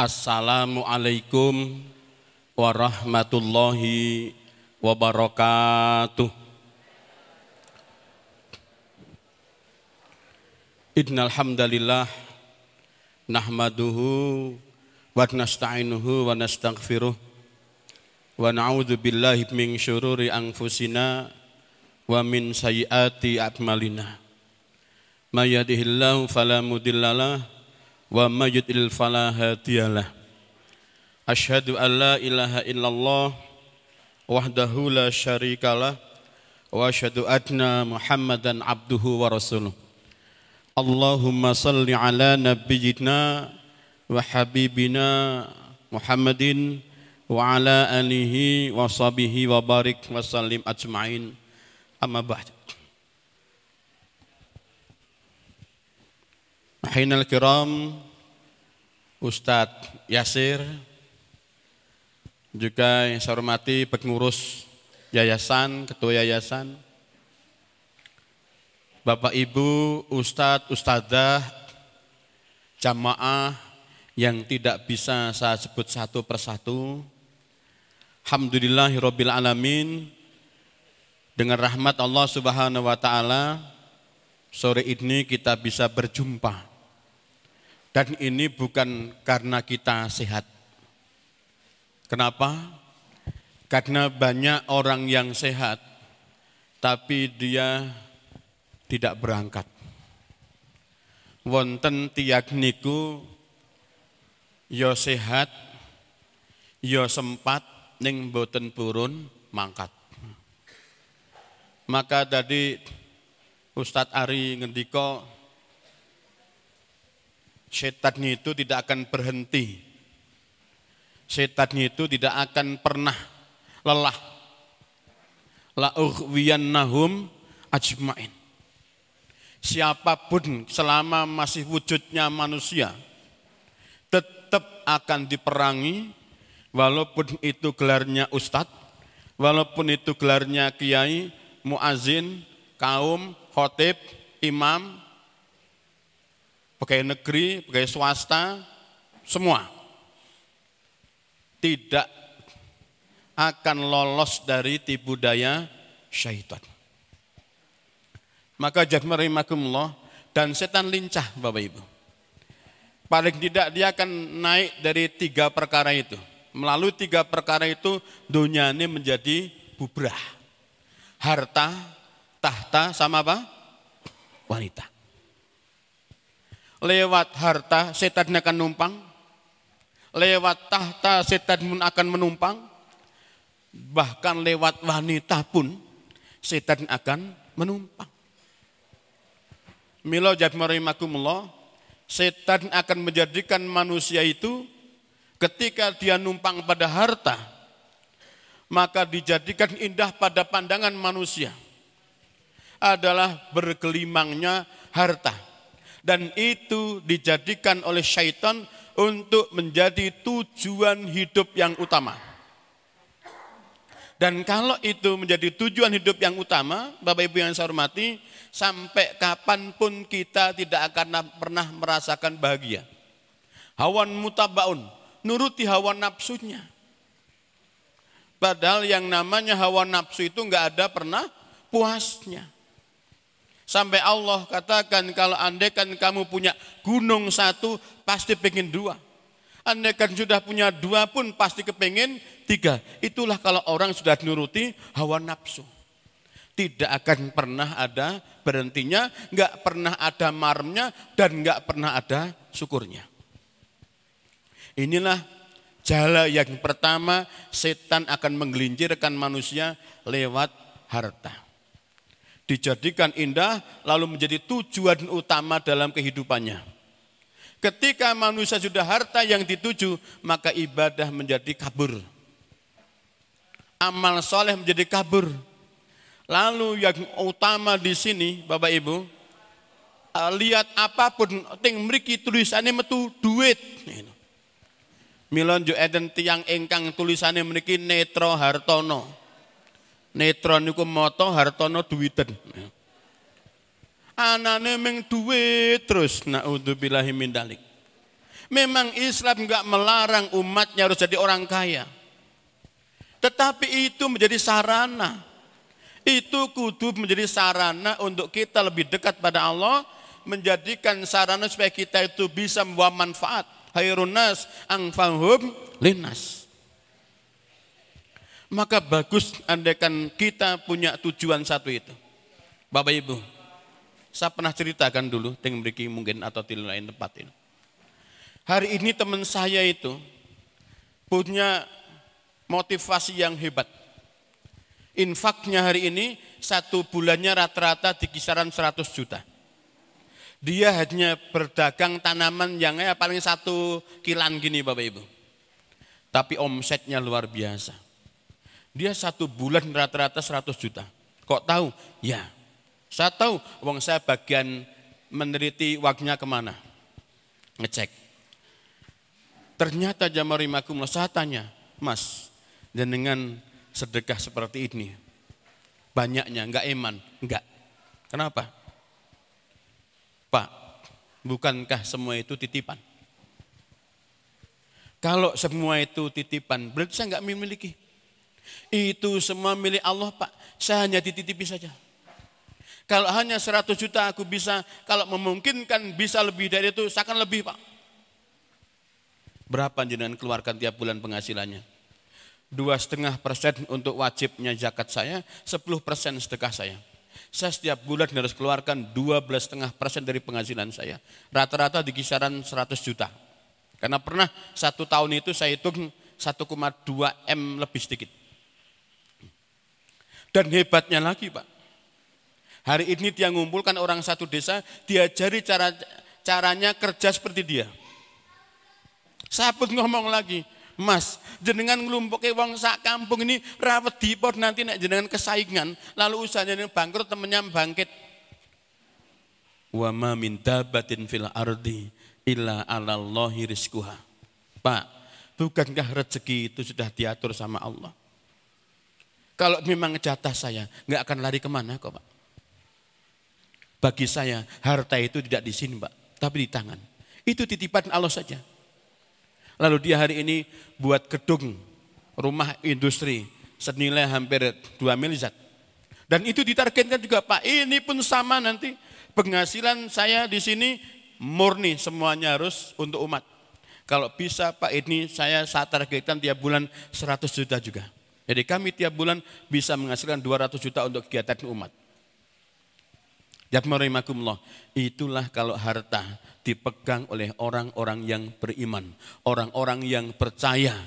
Assalamualaikum warahmatullahi wabarakatuh. Innal hamdalillah nahmaduhu wa nasta'inuhu wa nastaghfiruh wa na'udzu billahi min syururi anfusina wa min sayyiati a'malina. May yahdihillahu fala mudhillalah wa may yudlil fala hadiyalah Asyhadu an la ilaha illallah wahdahu la syarikalah wa asyhadu anna Muhammadan abduhu wa rasuluh. Allahumma salli ala nabiyyina wa habibina Muhammadin wa ala alihi wa sahbihi wa barik Ahinal kiram Ustadz Yasir juga yang saya hormati pengurus yayasan, ketua yayasan Bapak Ibu, Ustadz, Ustadzah Jamaah yang tidak bisa saya sebut satu persatu Alhamdulillahirabbil alamin dengan rahmat Allah Subhanahu wa taala sore ini kita bisa berjumpa dan ini bukan karena kita sehat. Kenapa? Karena banyak orang yang sehat, tapi dia tidak berangkat. Wonten tiak niku yo sehat, yo sempat ning boten purun mangkat. Maka tadi Ustadz Ari ngendiko Setan itu tidak akan berhenti. Setan itu tidak akan pernah lelah. La nahum ajmain. Siapa pun selama masih wujudnya manusia tetap akan diperangi walaupun itu gelarnya ustadz, walaupun itu gelarnya kiai, muazin, kaum, khotib, imam, pegawai negeri, pegawai swasta, semua tidak akan lolos dari tipu daya syaitan. Maka jahmarimakumullah dan setan lincah Bapak Ibu. Paling tidak dia akan naik dari tiga perkara itu. Melalui tiga perkara itu dunia ini menjadi bubrah. Harta, tahta, sama apa? Wanita lewat harta setan akan numpang, lewat tahta setan pun akan menumpang, bahkan lewat wanita pun setan akan menumpang. Milo jadmarimakumullah, setan akan menjadikan manusia itu ketika dia numpang pada harta, maka dijadikan indah pada pandangan manusia. Adalah bergelimangnya harta dan itu dijadikan oleh syaitan untuk menjadi tujuan hidup yang utama. Dan kalau itu menjadi tujuan hidup yang utama, Bapak Ibu yang saya hormati, sampai kapan pun kita tidak akan pernah merasakan bahagia. Hawan mutabaun, nuruti hawa nafsunya. Padahal yang namanya hawa nafsu itu nggak ada pernah puasnya. Sampai Allah katakan kalau andaikan kamu punya gunung satu pasti pengen dua. Andaikan sudah punya dua pun pasti kepengen tiga. Itulah kalau orang sudah nuruti hawa nafsu. Tidak akan pernah ada berhentinya, nggak pernah ada marmnya dan nggak pernah ada syukurnya. Inilah jala yang pertama setan akan menggelincirkan manusia lewat harta dijadikan indah lalu menjadi tujuan utama dalam kehidupannya. Ketika manusia sudah harta yang dituju, maka ibadah menjadi kabur. Amal soleh menjadi kabur. Lalu yang utama di sini, Bapak Ibu, eh, lihat apa pun, ting meriki tulisannya metu duit. Milon jo eden tiang engkang tulisannya memiliki netro hartono. Netron niku moto hartono duwiten. Anane meng duit terus naudzubillahi min dalik. Memang Islam nggak melarang umatnya harus jadi orang kaya. Tetapi itu menjadi sarana. Itu kudu menjadi sarana untuk kita lebih dekat pada Allah. Menjadikan sarana supaya kita itu bisa membawa manfaat. Hayrun nas angfahum linas. Maka bagus andaikan kita punya tujuan satu itu. Bapak Ibu, saya pernah ceritakan dulu, dengan beri mungkin atau di lain tempat ini. Hari ini teman saya itu punya motivasi yang hebat. Infaknya hari ini satu bulannya rata-rata di kisaran 100 juta. Dia hanya berdagang tanaman yang ya paling satu kilan gini Bapak Ibu. Tapi omsetnya luar biasa. Dia satu bulan rata-rata 100 juta. Kok tahu? Ya, saya tahu uang saya bagian meneliti waktunya ke mana. Ngecek. Ternyata jamarimakumullah saya tanya, Mas, dan dengan sedekah seperti ini, banyaknya enggak iman? Enggak. Kenapa? Pak, bukankah semua itu titipan? Kalau semua itu titipan, berarti saya enggak memiliki. Itu semua milik Allah Pak, saya hanya dititipi saja. Kalau hanya 100 juta aku bisa, kalau memungkinkan bisa lebih dari itu, saya akan lebih Pak. Berapa jenengan keluarkan tiap bulan penghasilannya? Dua setengah persen untuk wajibnya zakat saya, sepuluh persen sedekah saya. Saya setiap bulan harus keluarkan dua belas setengah persen dari penghasilan saya. Rata-rata di kisaran 100 juta. Karena pernah satu tahun itu saya hitung 1,2 M lebih sedikit. Dan hebatnya lagi Pak, hari ini dia ngumpulkan orang satu desa, diajari cara caranya kerja seperti dia. Sabut ngomong lagi, Mas, jenengan ngelumpuke wong sak kampung ini rawat dipot nanti nek jenengan kesaingan, lalu usahanya ini bangkrut temennya bangkit. Wa ma min dabatin fil ardi illa 'alallahi rizquha. Pak, bukankah rezeki itu sudah diatur sama Allah? Kalau memang jatah saya, nggak akan lari ke mana kok Pak. Bagi saya, harta itu tidak di sini Pak, tapi di tangan. Itu titipan Allah saja. Lalu dia hari ini buat gedung rumah industri senilai hampir 2 miliar. Dan itu ditargetkan juga Pak, ini pun sama nanti penghasilan saya di sini murni semuanya harus untuk umat. Kalau bisa Pak ini saya saat targetkan tiap bulan 100 juta juga. Jadi kami tiap bulan bisa menghasilkan 200 juta untuk kegiatan umat. Yatmarimakumullah. Itulah kalau harta dipegang oleh orang-orang yang beriman, orang-orang yang percaya,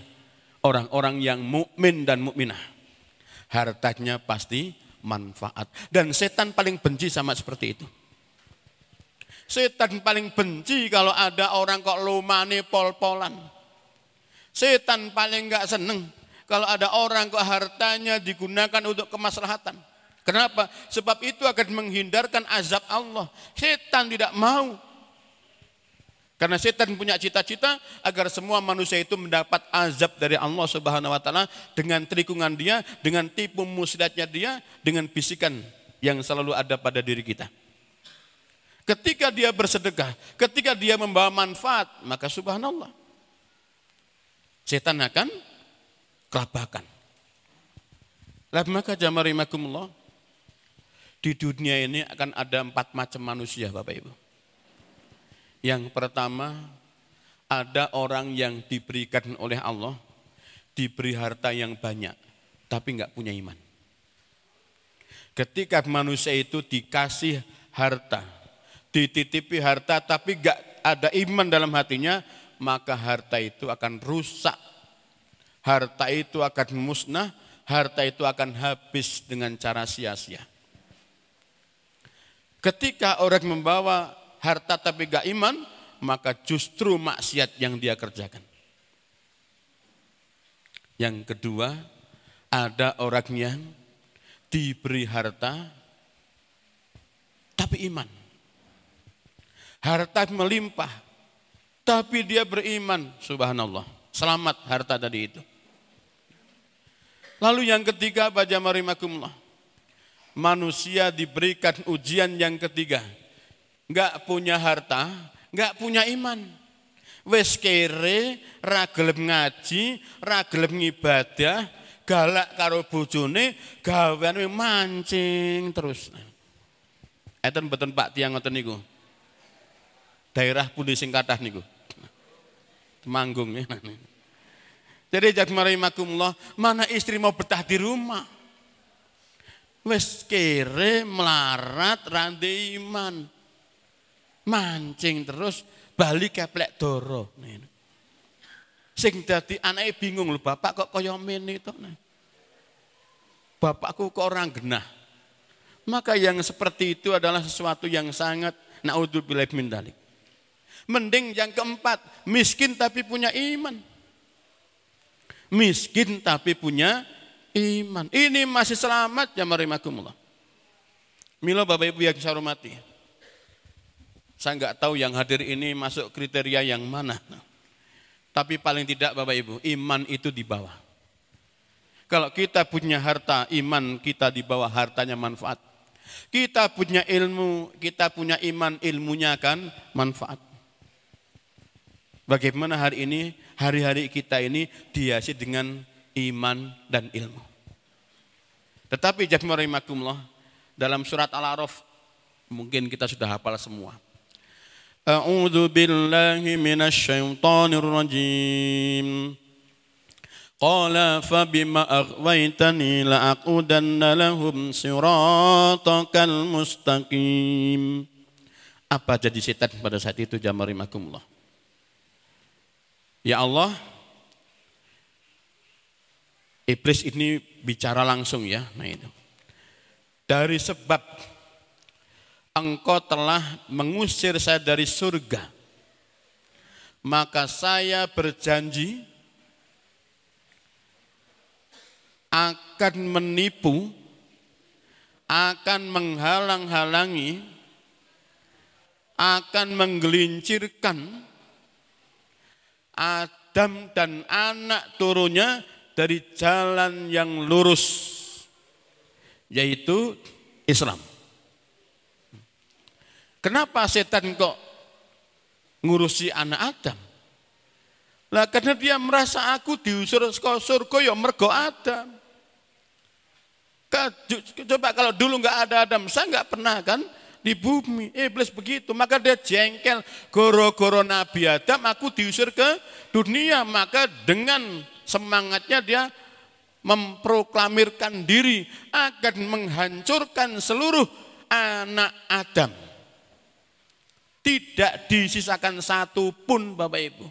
orang-orang yang mukmin dan mukminah. Hartanya pasti manfaat. Dan setan paling benci sama seperti itu. Setan paling benci kalau ada orang kok lumane pol-polan. Setan paling enggak seneng kalau ada orang kok hartanya digunakan untuk kemaslahatan. Kenapa? Sebab itu akan menghindarkan azab Allah. Setan tidak mau karena setan punya cita-cita agar semua manusia itu mendapat azab dari Allah Subhanahu wa taala dengan terikungan dia, dengan tipu muslihatnya dia, dengan bisikan yang selalu ada pada diri kita. Ketika dia bersedekah, ketika dia membawa manfaat, maka subhanallah. Setan akan kelabakan. Lah maka jamarimakumullah di dunia ini akan ada empat macam manusia Bapak Ibu. Yang pertama, ada orang yang diberikan oleh Allah, diberi harta yang banyak, tapi nggak punya iman. Ketika manusia itu dikasih harta, dititipi harta, tapi nggak ada iman dalam hatinya, maka harta itu akan rusak. Harta itu akan musnah, harta itu akan habis dengan cara sia-sia. Ketika orang membawa harta tapi gak iman, maka justru maksiat yang dia kerjakan. Yang kedua, ada orang yang diberi harta tapi iman. Harta melimpah, tapi dia beriman, subhanallah. Selamat harta tadi itu. Lalu yang ketiga, baca marimakumullah. Manusia diberikan ujian yang ketiga nggak punya harta, nggak punya iman. Wis kere, ra gelem ngaji, ra gelem ngibadah, galak karo bojone, gaweane mancing terus. Eten mboten Pak tiang ngoten niku. Daerah pundi sing kathah niku. Temanggung ya. Jadi makumullah, mana istri mau betah di rumah? Wes kere melarat rande iman. Mancing terus balik keplek doro. Sing dadi anake bingung lho, bapak kok kaya mene to. Bapakku kok orang genah. Maka yang seperti itu adalah sesuatu yang sangat naudzubillah min dalik. Mending yang keempat, miskin tapi punya iman. Miskin tapi punya iman. Ini masih selamat ya marimakumullah. Milo Bapak Ibu yang saya hormati. Saya nggak tahu yang hadir ini masuk kriteria yang mana. Tapi paling tidak Bapak Ibu, iman itu di bawah. Kalau kita punya harta, iman kita di bawah hartanya manfaat. Kita punya ilmu, kita punya iman, ilmunya akan manfaat. Bagaimana hari ini, hari-hari kita ini dihiasi dengan iman dan ilmu. Tetapi jami'ah dalam surat Al-A'raf mungkin kita sudah hafal semua. أعوذ بالله من الشيطان الرجيم قال فبما أغويتني لأقودن لهم صراطك المستقيم Apa jadi setan pada saat itu jamarimakumullah? Ya Allah, Iblis ini bicara langsung ya, nah itu. Dari sebab engkau telah mengusir saya dari surga. Maka saya berjanji akan menipu, akan menghalang-halangi, akan menggelincirkan Adam dan anak turunnya dari jalan yang lurus, yaitu Islam. Kenapa setan kok ngurusi anak Adam? Lah karena dia merasa aku diusir ke surga ya mergo Adam. Coba kalau dulu nggak ada Adam, saya nggak pernah kan di bumi. Iblis begitu, maka dia jengkel. Goro-goro Nabi Adam, aku diusir ke dunia. Maka dengan semangatnya dia memproklamirkan diri akan menghancurkan seluruh anak Adam. Tidak disisakan satu pun Bapak Ibu.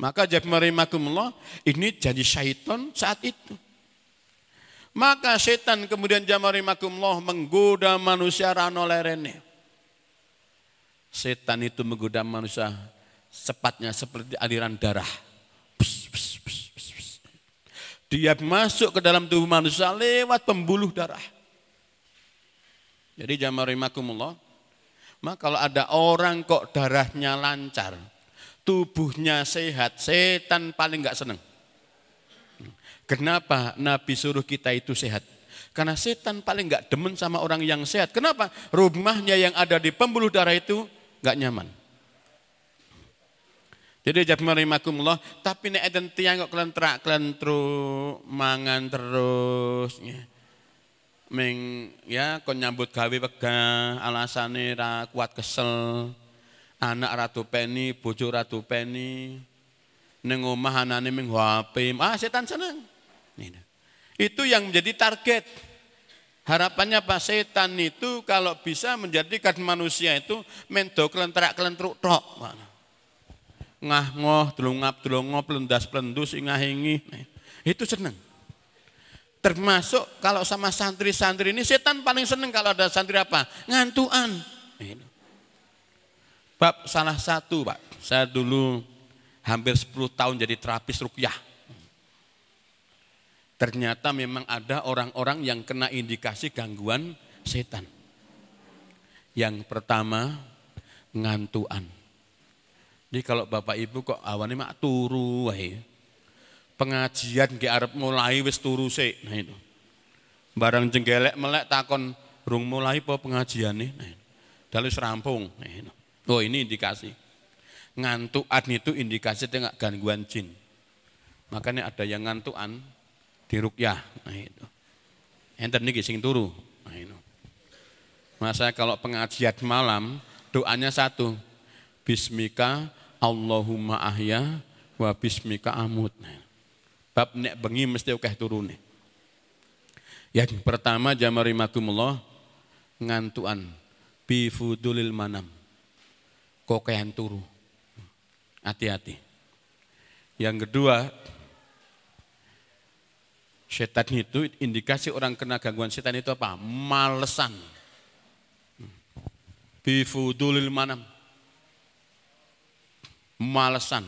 Maka jabmarimakumullah ini jadi syaitan saat itu. Maka setan kemudian jamarimakumullah menggoda manusia rano lerene. Setan itu menggoda manusia sepatnya seperti aliran darah. Dia masuk ke dalam tubuh manusia lewat pembuluh darah. Jadi jamarimakumullah maka kalau ada orang kok darahnya lancar, tubuhnya sehat, setan paling nggak seneng. Kenapa Nabi suruh kita itu sehat? Karena setan paling nggak demen sama orang yang sehat. Kenapa? Rumahnya yang ada di pembuluh darah itu nggak nyaman. Jadi jadi marimakumullah, tapi nek eden tiang kok kelentrak kelentru mangan terus. Ya ming ya kon nyambut gawe wegah alasane ra kuat kesel anak ratu peni bojo ratu peni ning omah anane ming ah setan seneng itu yang menjadi target. Harapannya Pak setan itu kalau bisa menjadikan manusia itu mendo kelentrak kelentruk tok. Ngah ngoh delungap delungop pelendas pelendus ingahingi itu seneng. Termasuk kalau sama santri-santri ini setan paling seneng kalau ada santri apa? Ngantuan. Bab salah satu Pak, saya dulu hampir 10 tahun jadi terapis rukyah. Ternyata memang ada orang-orang yang kena indikasi gangguan setan. Yang pertama ngantuan. Jadi kalau Bapak Ibu kok awannya mak turu wahai pengajian ke arep mulai wis turu sik. Nah itu. Barang jenggelek melek takon rung mulai pengajian nih. Nah, Dalu rampung. Nah, itu. Oh ini indikasi. Ngantuan itu indikasi tengah gangguan jin. Makanya ada yang ngantuan di rukyah. Nah itu. Enten niki sing turu. Nah. Masa kalau pengajian malam doanya satu. Bismika Allahumma ahya wa bismika amut. Nah, bab nek bengi mesti akeh turune. Yang pertama jamarimakumullah ngantuan bifudulil manam. Kokean turu. Hati-hati. Yang kedua, setan itu indikasi orang kena gangguan setan itu apa? Malesan. Bifudulil manam. Malesan.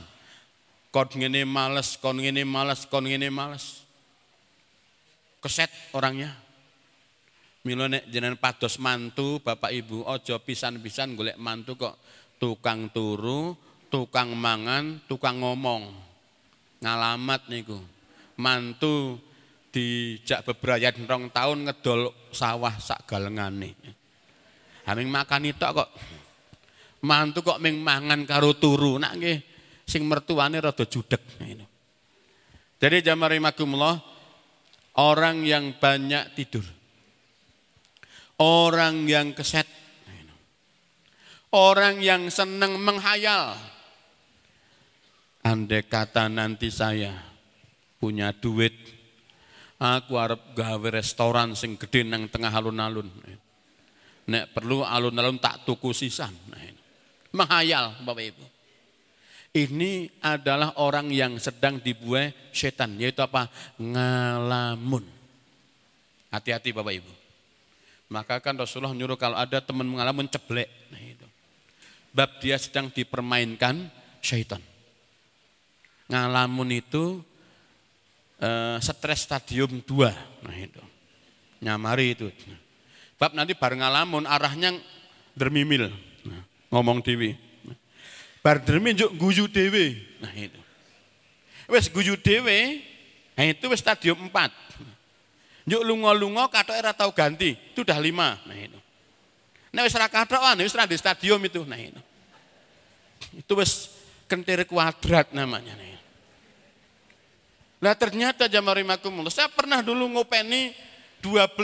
Kon ngene males, kon ngene males, kon ngene males. Keset orangnya. Milo nek jenengan pados mantu Bapak Ibu ojo pisan-pisan golek mantu kok tukang turu, tukang mangan, tukang ngomong. Ngalamat niku. Mantu dijak bebrayan rong tahun ngedol sawah sak galengane. Haming makan itu kok mantu kok ming mangan karo turu nak nggih sing mertuane rada judeg ini. Jadi jamarimakumullah orang yang banyak tidur orang yang keset, orang yang senang menghayal. Andai kata nanti saya punya duit, aku harap gawe restoran sing gede nang tengah alun-alun. Nek perlu alun-alun tak tuku sisan. Menghayal Bapak Ibu. Ini adalah orang yang sedang dibuai setan, yaitu apa? Ngalamun. Hati-hati Bapak Ibu. Maka kan Rasulullah nyuruh kalau ada teman mengalami ceblek. Nah itu. Bab dia sedang dipermainkan syaitan. Ngalamun itu eh, stres stadium 2. Nah itu. Nyamari itu. Bab nanti bareng ngalamun arahnya dermimil. Nah, ngomong dewi. Bar dermi juk guyu dewi. Nah itu. Wes guyu dewi, nah itu wes stadium 4. Yuk lungo-lungo katok era tahu ganti, itu udah lima. Nah itu. Nah wis katok ah, wis di stadium itu. Nah itu. Itu wis kentir kuadrat namanya. Nah, Nah ternyata jamarimakumullah, saya pernah dulu ngopeni 12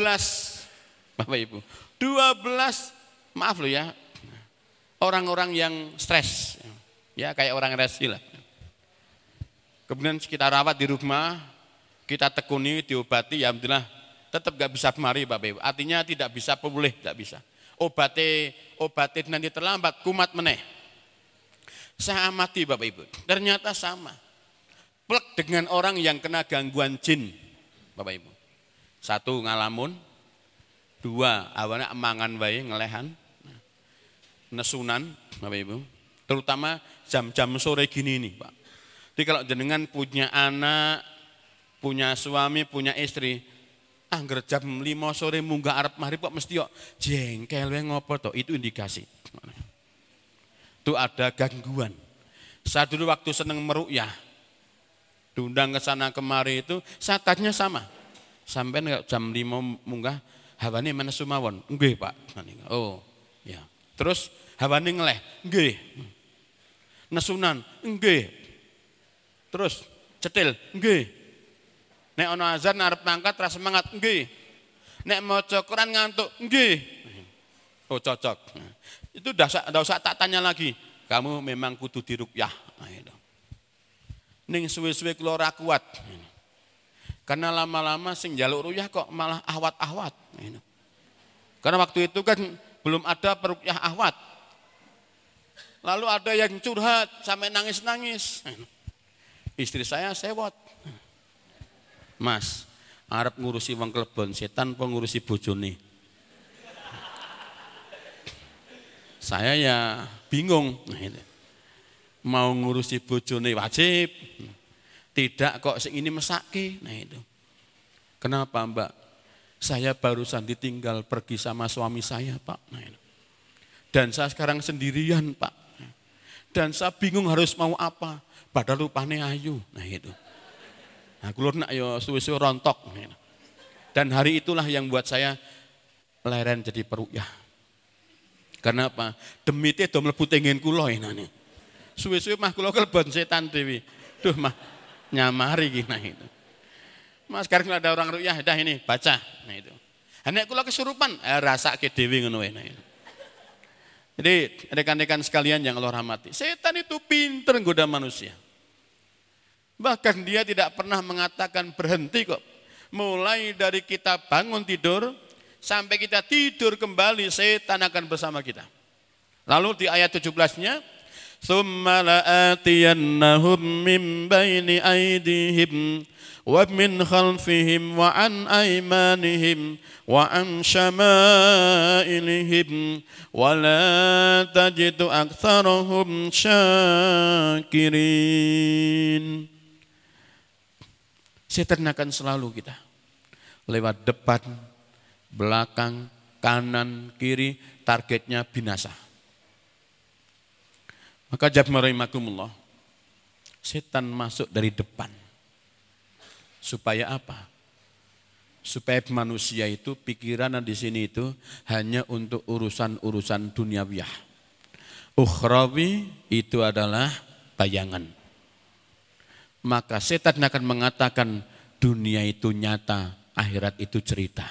Bapak Ibu. 12 maaf loh ya. Orang-orang yang stres. Ya kayak orang resi lah. Kemudian kita rawat di rumah, kita tekuni, diobati, ya alhamdulillah tetap gak bisa kemari Bapak Ibu. Artinya tidak bisa pulih, tidak bisa. Obati, obati nanti terlambat, kumat meneh. Saya amati Bapak Ibu, ternyata sama. Plek dengan orang yang kena gangguan jin, Bapak Ibu. Satu ngalamun, dua awalnya emangan bayi ngelehan, nesunan, Bapak Ibu. Terutama jam-jam sore gini nih Pak. Jadi kalau jenengan punya anak, punya suami, punya istri, angger jam 5 sore munggah arep maghrib kok mesti kok jengkel wae ngopo to? Itu indikasi. Itu ada gangguan. Saya dulu waktu seneng merukyah, diundang ke sana kemari itu, saya tanya sama. Sampai jam 5 munggah, hawane mana sumawon? Nggih, Pak. Oh, ya. Terus hawane ngeleh? Nggih. Nesunan? Nggih. Terus cetil? Nggih. Nek ono azan arep mangkat rasa semangat, nggih. Nek maca Quran ngantuk, nggih. Oh cocok. Itu udah udah usah tak tanya lagi. Kamu memang kudu dirukyah. Nah. Ning suwe-suwe kula ora kuat. Karena lama-lama sing jaluk ruyah kok malah ahwat-ahwat. Karena waktu itu kan belum ada perukyah ahwat. Lalu ada yang curhat sampai nangis-nangis. Istri saya sewot. Mas, Arab ngurusi wong klebon setan pengurusi bojone. Saya ya bingung. Nah, itu. Mau ngurusi bojone wajib. Tidak kok sing ini mesake. Nah itu. Kenapa Mbak? Saya barusan ditinggal pergi sama suami saya Pak. Nah, itu. Dan saya sekarang sendirian Pak. Dan saya bingung harus mau apa. Padahal lupane ayu. Nah itu. Nah, kulur nak yo suwe-suwe rontok. Dan hari itulah yang buat saya leren jadi peruyah. Karena apa? Demi itu mlebu tengen kula ini. Suwe-suwe mah kula kelebon setan dewi. Duh mah nyamari gini nah itu. Mas sekarang ada orang ruyah, dah ini baca. Nah itu. Nek kula kesurupan, eh, rasa ke dewi ngono nah itu. Jadi rekan-rekan sekalian yang Allah rahmati, setan itu pinter goda manusia. Bahkan dia tidak pernah mengatakan berhenti kok. Mulai dari kita bangun tidur, sampai kita tidur kembali, setan akan bersama kita. Lalu di ayat 17-nya, ثم لآتينهم من بين أيديهم ومن خلفهم وعن أيمانهم وعن شمائلهم ولا تجد أكثرهم شاكرين Setan akan selalu kita lewat depan, belakang, kanan, kiri, targetnya binasa. maka jabmarahimakumullah, setan masuk dari depan. Supaya apa? Supaya manusia itu pikiran di sini itu hanya untuk urusan-urusan duniawiyah. Ukhrawi itu adalah bayangan. Maka setan akan mengatakan dunia itu nyata, akhirat itu cerita.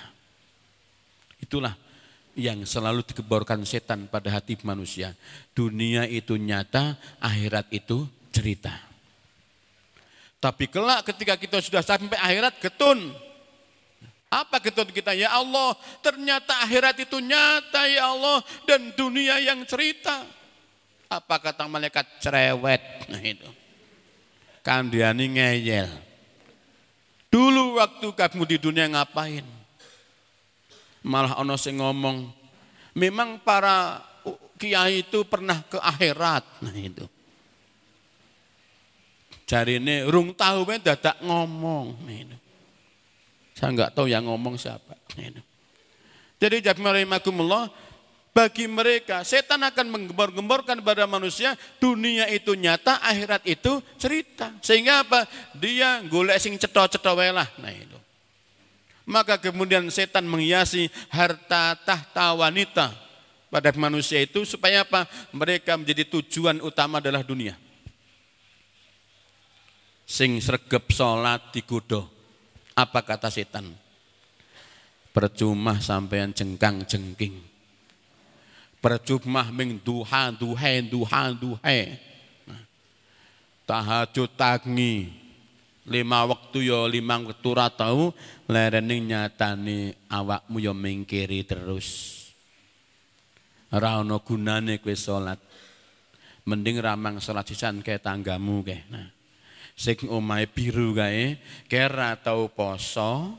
Itulah yang selalu dikeborkan setan pada hati manusia. Dunia itu nyata, akhirat itu cerita. Tapi kelak ketika kita sudah sampai akhirat ketun. Apa ketun kita? Ya Allah, ternyata akhirat itu nyata ya Allah dan dunia yang cerita. Apa kata malaikat cerewet? Nah itu. Kandiani ngeyel. Dulu waktu kamu di dunia ngapain? Malah ono sing ngomong, memang para kiai itu pernah ke akhirat. Nah itu. Cari ini rung tahu kan dadak ngomong. Nah, itu. Saya nggak tahu yang ngomong siapa. Nah, itu. Jadi jami'ala'imakumullah, bagi mereka setan akan menggembor-gemborkan pada manusia dunia itu nyata akhirat itu cerita sehingga apa dia golek sing cetha-cetha lah nah itu maka kemudian setan menghiasi harta tahta wanita pada manusia itu supaya apa? Mereka menjadi tujuan utama adalah dunia. Sing sregep salat digoda. Apa kata setan? Percuma sampean jengkang jengking. Percuma ming duha duhe duha duhe. Nah, tahajud tangi lima waktu yo lima waktu ratau lerening nyatani awakmu yo mingkiri terus. Ora ana gunane kowe salat. Mending ramang salat sisan kae tanggamu kae. Nah sing omahe biru kae kira tau poso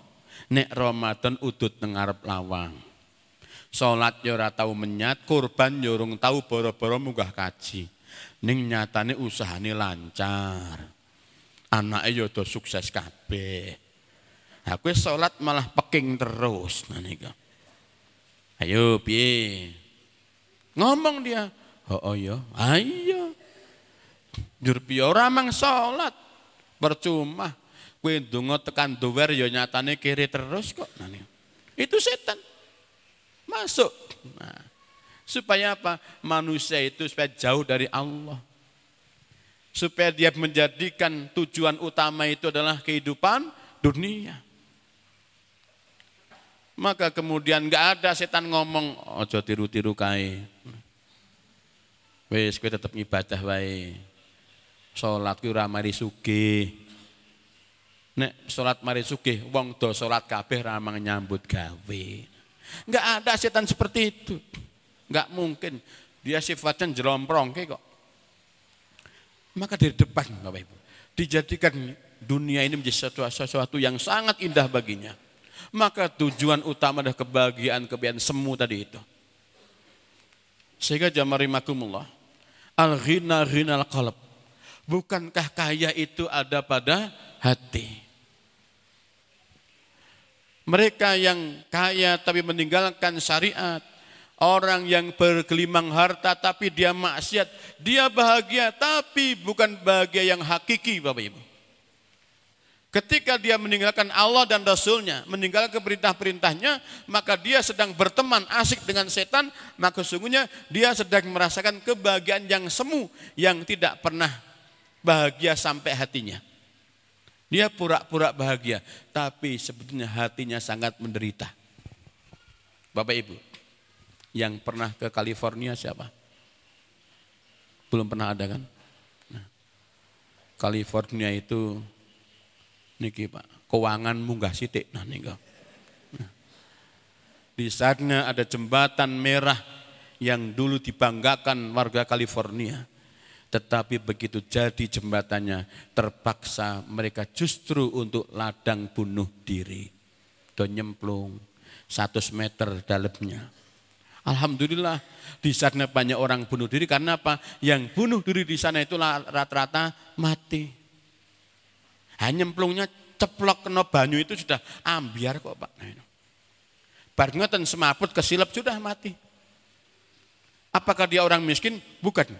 nek Ramadan udut nang ngarep lawang. Salat yo ora tau menyat kurban yo urung tau boro-boro munggah kaji. Ning nyatane usahane lancar anake ya do sukses kabeh. Ha kowe salat malah peking terus nah niku. Ayo piye? Ngomong dia. Oh, oh ya, ayo. Njur piye ora mang salat. Percuma. Kowe ndonga tekan dower ya nyatane kiri terus kok. Nah. Itu setan. Masuk. Nah, supaya apa? Manusia itu supaya jauh dari Allah supaya dia menjadikan tujuan utama itu adalah kehidupan dunia. Maka kemudian nggak ada setan ngomong ojo tiru-tiru kae. Wes kowe tetep ibadah wae. Salat ku ora mari sugih. Nek salat mari sugih wong do salat kabeh ra nyambut gawe. Enggak ada setan seperti itu. Enggak mungkin. Dia sifatnya jelomprong kok. Maka dari depan Bapak Ibu, dijadikan dunia ini menjadi sesuatu, sesuatu yang sangat indah baginya. Maka tujuan utama adalah kebahagiaan, kebahagiaan semu tadi itu. Sehingga jamarimakumullah, al-ghina al qalb. Bukankah kaya itu ada pada hati? Mereka yang kaya tapi meninggalkan syariat, Orang yang bergelimang harta tapi dia maksiat, dia bahagia tapi bukan bahagia yang hakiki Bapak Ibu. Ketika dia meninggalkan Allah dan Rasulnya, meninggalkan perintah-perintahnya, maka dia sedang berteman asik dengan setan, maka sungguhnya dia sedang merasakan kebahagiaan yang semu, yang tidak pernah bahagia sampai hatinya. Dia pura-pura bahagia, tapi sebetulnya hatinya sangat menderita. Bapak Ibu, yang pernah ke California siapa? Belum pernah ada kan? Nah, California itu niki Pak, keuangan munggah sitik nah nika. Nah, di sana ada jembatan merah yang dulu dibanggakan warga California. Tetapi begitu jadi jembatannya terpaksa mereka justru untuk ladang bunuh diri. Dan nyemplung 100 meter dalamnya. Alhamdulillah di sana banyak orang bunuh diri karena apa? Yang bunuh diri di sana itu rata-rata mati. Hanya nyemplungnya ceplok kena banyu itu sudah ambiar kok Pak. Nah, Bar ngoten semaput kesilap sudah mati. Apakah dia orang miskin? Bukan.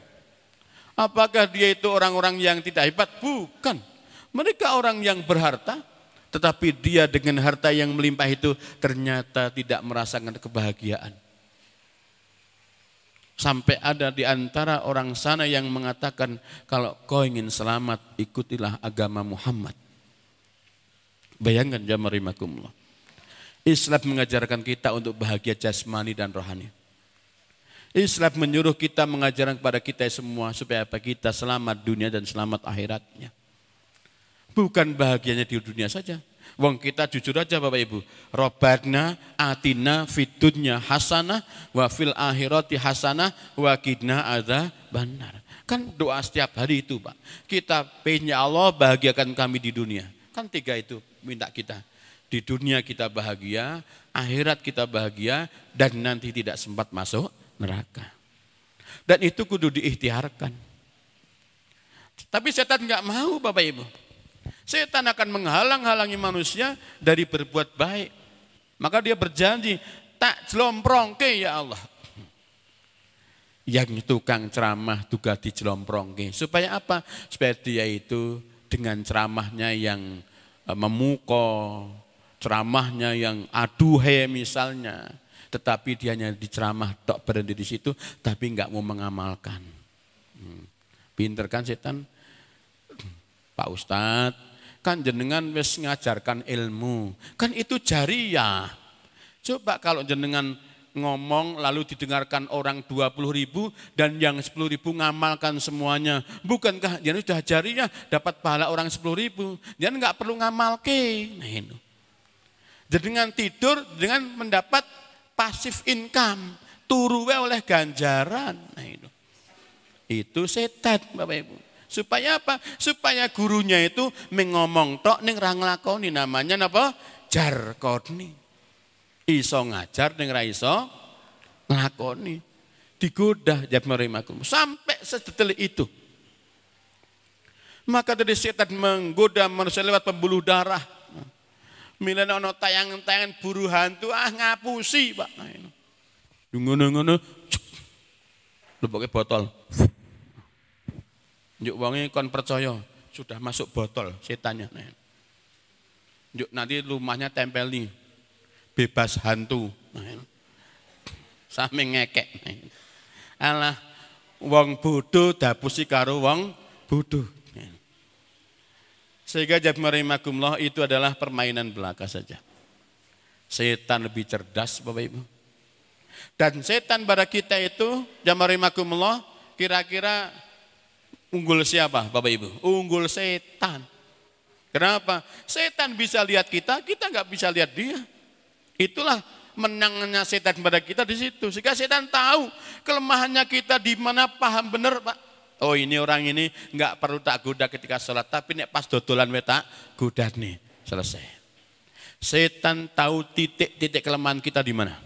Apakah dia itu orang-orang yang tidak hebat? Bukan. Mereka orang yang berharta, tetapi dia dengan harta yang melimpah itu ternyata tidak merasakan kebahagiaan. Sampai ada di antara orang sana yang mengatakan kalau kau ingin selamat ikutilah agama Muhammad. Bayangkan ya marimakumullah. Islam mengajarkan kita untuk bahagia jasmani dan rohani. Islam menyuruh kita mengajarkan kepada kita semua supaya apa kita selamat dunia dan selamat akhiratnya. Bukan bahagianya di dunia saja, Wong kita jujur aja Bapak Ibu. Robatna atina fitunya hasanah wa fil akhirati hasanah wa kidna ada benar. Kan doa setiap hari itu Pak. Kita pengen Allah bahagiakan kami di dunia. Kan tiga itu minta kita. Di dunia kita bahagia, akhirat kita bahagia, dan nanti tidak sempat masuk neraka. Dan itu kudu diikhtiarkan. Tapi setan nggak mau Bapak Ibu. Setan akan menghalang-halangi manusia dari berbuat baik. Maka dia berjanji, tak ke ya Allah. Yang tukang ceramah juga ke. Supaya apa? Supaya dia itu dengan ceramahnya yang e, memukau, ceramahnya yang aduhe misalnya. Tetapi dia hanya diceramah, tak berhenti di situ, tapi nggak mau mengamalkan. Hmm. Pinter kan setan? Pak Ustadz, kan jenengan wis ngajarkan ilmu. Kan itu jariah. Coba kalau jenengan ngomong lalu didengarkan orang 20 ribu dan yang 10 ribu ngamalkan semuanya. Bukankah dia sudah jariah dapat pahala orang 10 ribu. Dia nggak perlu ngamalke. Nah itu. Jenengan tidur dengan mendapat pasif income. Turuwe oleh ganjaran. Nah itu. Itu setan Bapak Ibu. Supaya apa? Supaya gurunya itu mengomong tok ning ra nglakoni namanya napa? Jarkoni. Iso ngajar ning ra iso nglakoni. Digoda jabmarimakum sampai sedetail itu. Maka dari setan menggoda manusia lewat pembuluh darah. Milena ono tayangan-tayangan buru hantu ah ngapusi, Pak. Nah, ngono-ngono. Pakai botol. Yuk wangi kon percaya sudah masuk botol setannya. Yuk nanti rumahnya tempel nih bebas hantu. Sami ngekek. Alah wong bodoh dapusi karo wong bodoh. Sehingga jabmarimakumullah itu adalah permainan belaka saja. Setan lebih cerdas Bapak Ibu. Dan setan pada kita itu jamarimakumullah kira-kira Unggul siapa Bapak Ibu? Unggul setan. Kenapa? Setan bisa lihat kita, kita nggak bisa lihat dia. Itulah menangnya setan pada kita di situ. Sehingga setan tahu kelemahannya kita di mana paham benar Pak. Oh ini orang ini nggak perlu tak goda ketika sholat, tapi nek pas dodolan wetak goda nih selesai. Setan tahu titik-titik kelemahan kita di mana.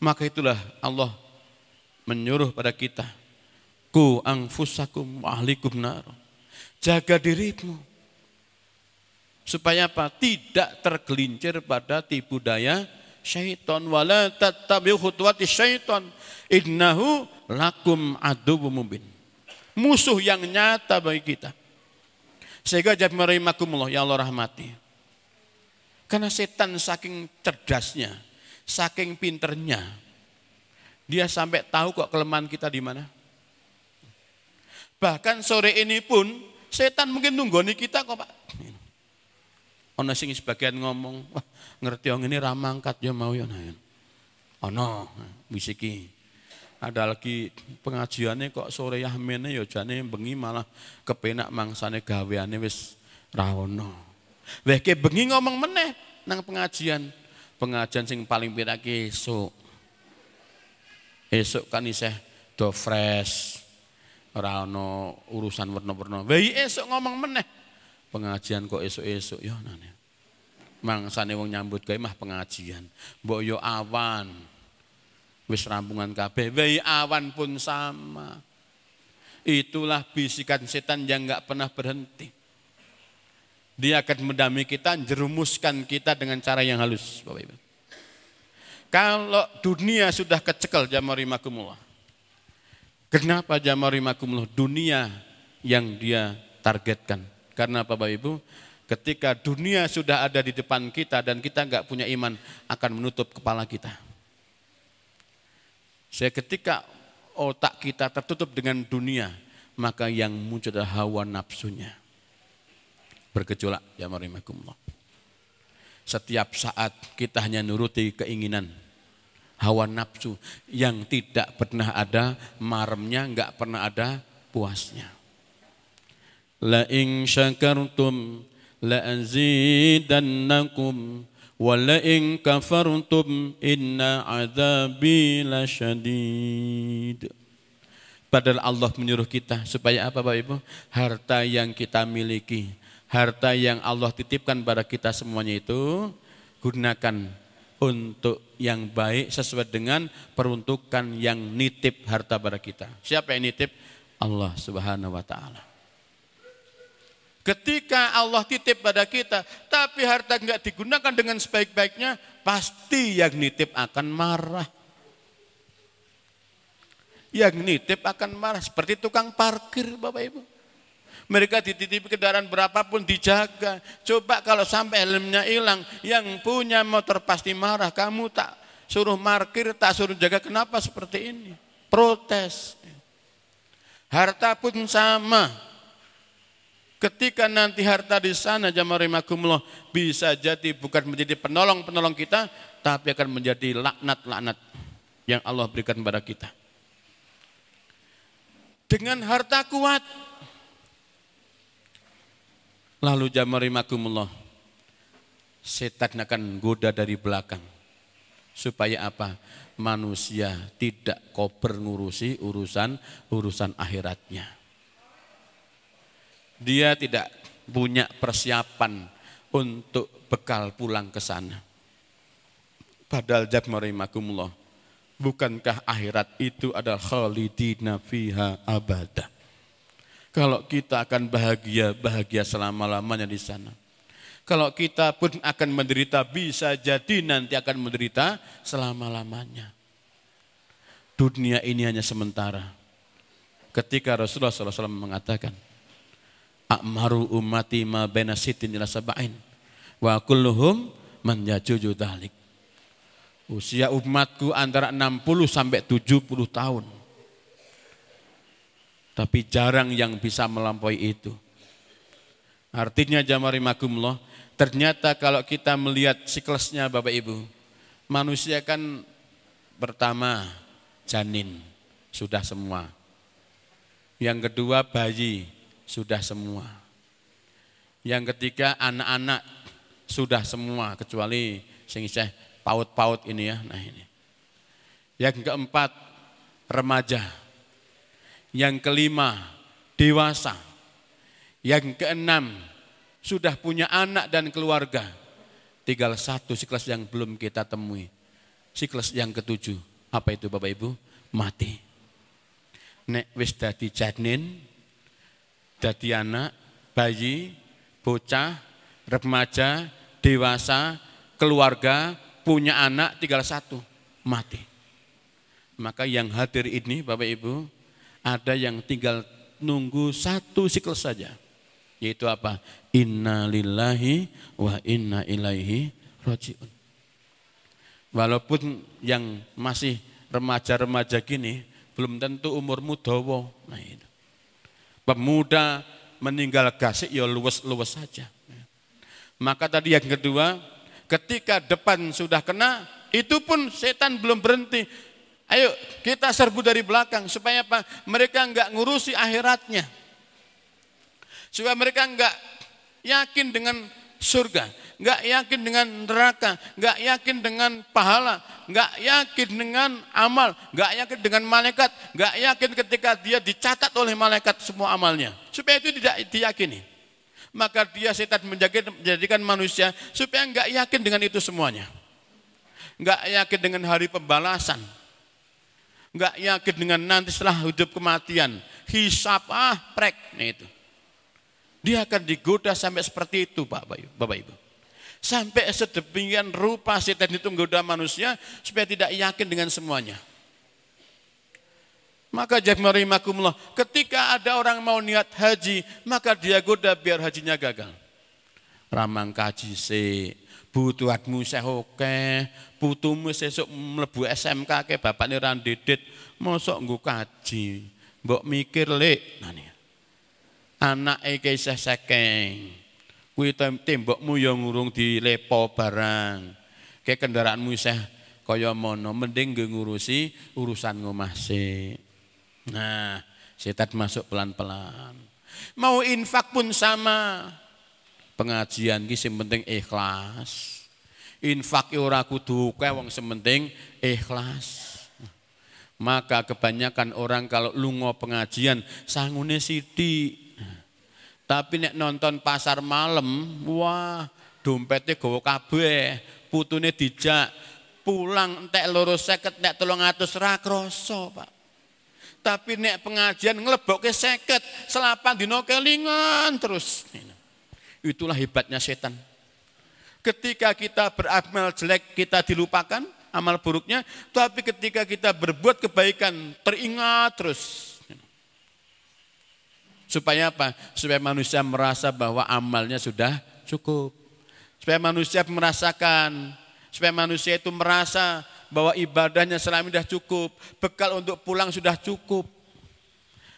Maka itulah Allah menyuruh pada kita Ku angfusakum ahlikum nar. Jaga dirimu. Supaya apa? Tidak tergelincir pada tipu daya syaitan. Wala tattabi'u khutwati syaitan. Innahu lakum adu mubin. Musuh yang nyata bagi kita. Sehingga jamarimakumullah ya Allah rahmati. Karena setan saking cerdasnya, saking pinternya, dia sampai tahu kok kelemahan kita di mana. Bahkan sore ini pun setan mungkin nunggoni kita kok Pak. Ono sing sebagian ngomong, wah ngerti yang ini ramangkat ya mau ya nah. Ono bisiki. Ada lagi pengajiannya kok sore yahmene ya jane bengi malah kepenak mangsane gaweane wis ra ono. Weh ke bengi ngomong meneh nang pengajian. Pengajian sing paling pirake esuk. Esuk kan isih do fresh. Ora ono urusan warna-warna. Weh esuk ngomong meneh. Pengajian kok esuk-esuk ya nane. Mangsane wong nyambut gawe mah pengajian. Mbok yo awan. Wis rampungan kabeh. Wei awan pun sama. Itulah bisikan setan yang nggak pernah berhenti. Dia akan mendamai kita, jerumuskan kita dengan cara yang halus. Bapak Ibu. Kalau dunia sudah kecekel jamarimakumullah. Kenapa jamarimakumullah? Dunia yang dia targetkan. Karena apa Bapak Ibu? Ketika dunia sudah ada di depan kita dan kita nggak punya iman akan menutup kepala kita. Saya ketika otak kita tertutup dengan dunia, maka yang muncul adalah hawa nafsunya. Bergejolak ya marimakumullah. Setiap saat kita hanya nuruti keinginan hawa nafsu yang tidak pernah ada maremnya, nggak pernah ada puasnya. La in syakartum la azidannakum wa la in kafartum inna azabi lasyadid. Padahal Allah menyuruh kita supaya apa Bapak Ibu? Harta yang kita miliki, harta yang Allah titipkan pada kita semuanya itu gunakan untuk yang baik sesuai dengan peruntukan yang nitip harta pada kita. Siapa yang nitip? Allah Subhanahu wa taala. Ketika Allah titip pada kita, tapi harta enggak digunakan dengan sebaik-baiknya, pasti yang nitip akan marah. Yang nitip akan marah, seperti tukang parkir Bapak Ibu. Mereka dititipi kendaraan berapapun dijaga. Coba kalau sampai helmnya hilang, yang punya motor pasti marah. Kamu tak suruh parkir, tak suruh jaga. Kenapa seperti ini? Protes. Harta pun sama Ketika nanti harta di sana jamarimakumullah bisa jadi bukan menjadi penolong-penolong kita, tapi akan menjadi laknat-laknat yang Allah berikan kepada kita. Dengan harta kuat, lalu jamarimakumullah, setan akan goda dari belakang. Supaya apa? Manusia tidak koper ngurusi urusan urusan akhiratnya dia tidak punya persiapan untuk bekal pulang ke sana. Padahal jabmarimakumullah, bukankah akhirat itu adalah khalidina fiha abada. Kalau kita akan bahagia, bahagia selama-lamanya di sana. Kalau kita pun akan menderita, bisa jadi nanti akan menderita selama-lamanya. Dunia ini hanya sementara. Ketika Rasulullah SAW mengatakan, Akmaru ummati ma baina sitin ila sab'in. Wa kulluhum man. Usia umatku antara 60 sampai 70 tahun. Tapi jarang yang bisa melampaui itu. Artinya jamari makumullah, ternyata kalau kita melihat siklusnya Bapak Ibu, manusia kan pertama janin, sudah semua. Yang kedua bayi, sudah semua. Yang ketiga anak-anak sudah semua kecuali sing paut-paut ini ya. Nah ini. Yang keempat remaja. Yang kelima dewasa. Yang keenam sudah punya anak dan keluarga. Tinggal satu siklus yang belum kita temui. Siklus yang ketujuh. Apa itu Bapak Ibu? Mati. Nek wis dadi janin, Dadi anak, bayi, bocah, remaja, dewasa, keluarga, punya anak tinggal satu, mati. Maka yang hadir ini Bapak Ibu, ada yang tinggal nunggu satu siklus saja. Yaitu apa? Inna lillahi wa inna ilaihi rojiun. Walaupun yang masih remaja-remaja gini, belum tentu umurmu dawa. Nah itu. Pemuda meninggal gasik ya luwes-luwes saja. Maka tadi yang kedua, ketika depan sudah kena, itu pun setan belum berhenti. Ayo kita serbu dari belakang supaya apa? Mereka enggak ngurusi akhiratnya. Supaya mereka enggak yakin dengan surga, enggak yakin dengan neraka, enggak yakin dengan pahala, enggak yakin dengan amal, enggak yakin dengan malaikat, enggak yakin ketika dia dicatat oleh malaikat semua amalnya. Supaya itu tidak diyakini. Maka dia setan menjadikan manusia supaya enggak yakin dengan itu semuanya. Enggak yakin dengan hari pembalasan, nggak yakin dengan nanti setelah hidup kematian, hisap ah prek, nah itu. Dia akan digoda sampai seperti itu Pak Bapak Ibu. Sampai sedemikian rupa setan itu menggoda manusia supaya tidak yakin dengan semuanya. Maka jami'arimakumullah, ketika ada orang mau niat haji, maka dia goda biar hajinya gagal. Ramang kaji se, butuhatmu sehoke, putumu sesuk mlebu SMK ke bapakne ra ndedit, mosok nggo kaji. Mbok mikir lek ngene. Anake ke isih sekeng. Kuwi tembokmu ya ngurung dilepo barang. Ke kendaraanmu isih kaya mono, mending nggo ngurusi urusan ngomah sik. Nah, setan masuk pelan-pelan. Mau infak pun sama. Pengajian ki sing penting ikhlas infak ora kudu wong sementing ikhlas. Maka kebanyakan orang kalau lungo pengajian sangune siti. Tapi nek nonton pasar malam, wah dompetnya gawa kabeh, putune dijak, pulang entek loro seket, entek tolong atus rakroso pak. Tapi nek pengajian ngelebokke seket, selapan dino kelingan terus. Itulah hebatnya setan. Ketika kita beramal jelek kita dilupakan amal buruknya, tapi ketika kita berbuat kebaikan teringat terus. Supaya apa? Supaya manusia merasa bahwa amalnya sudah cukup. Supaya manusia merasakan, supaya manusia itu merasa bahwa ibadahnya selama ini sudah cukup, bekal untuk pulang sudah cukup.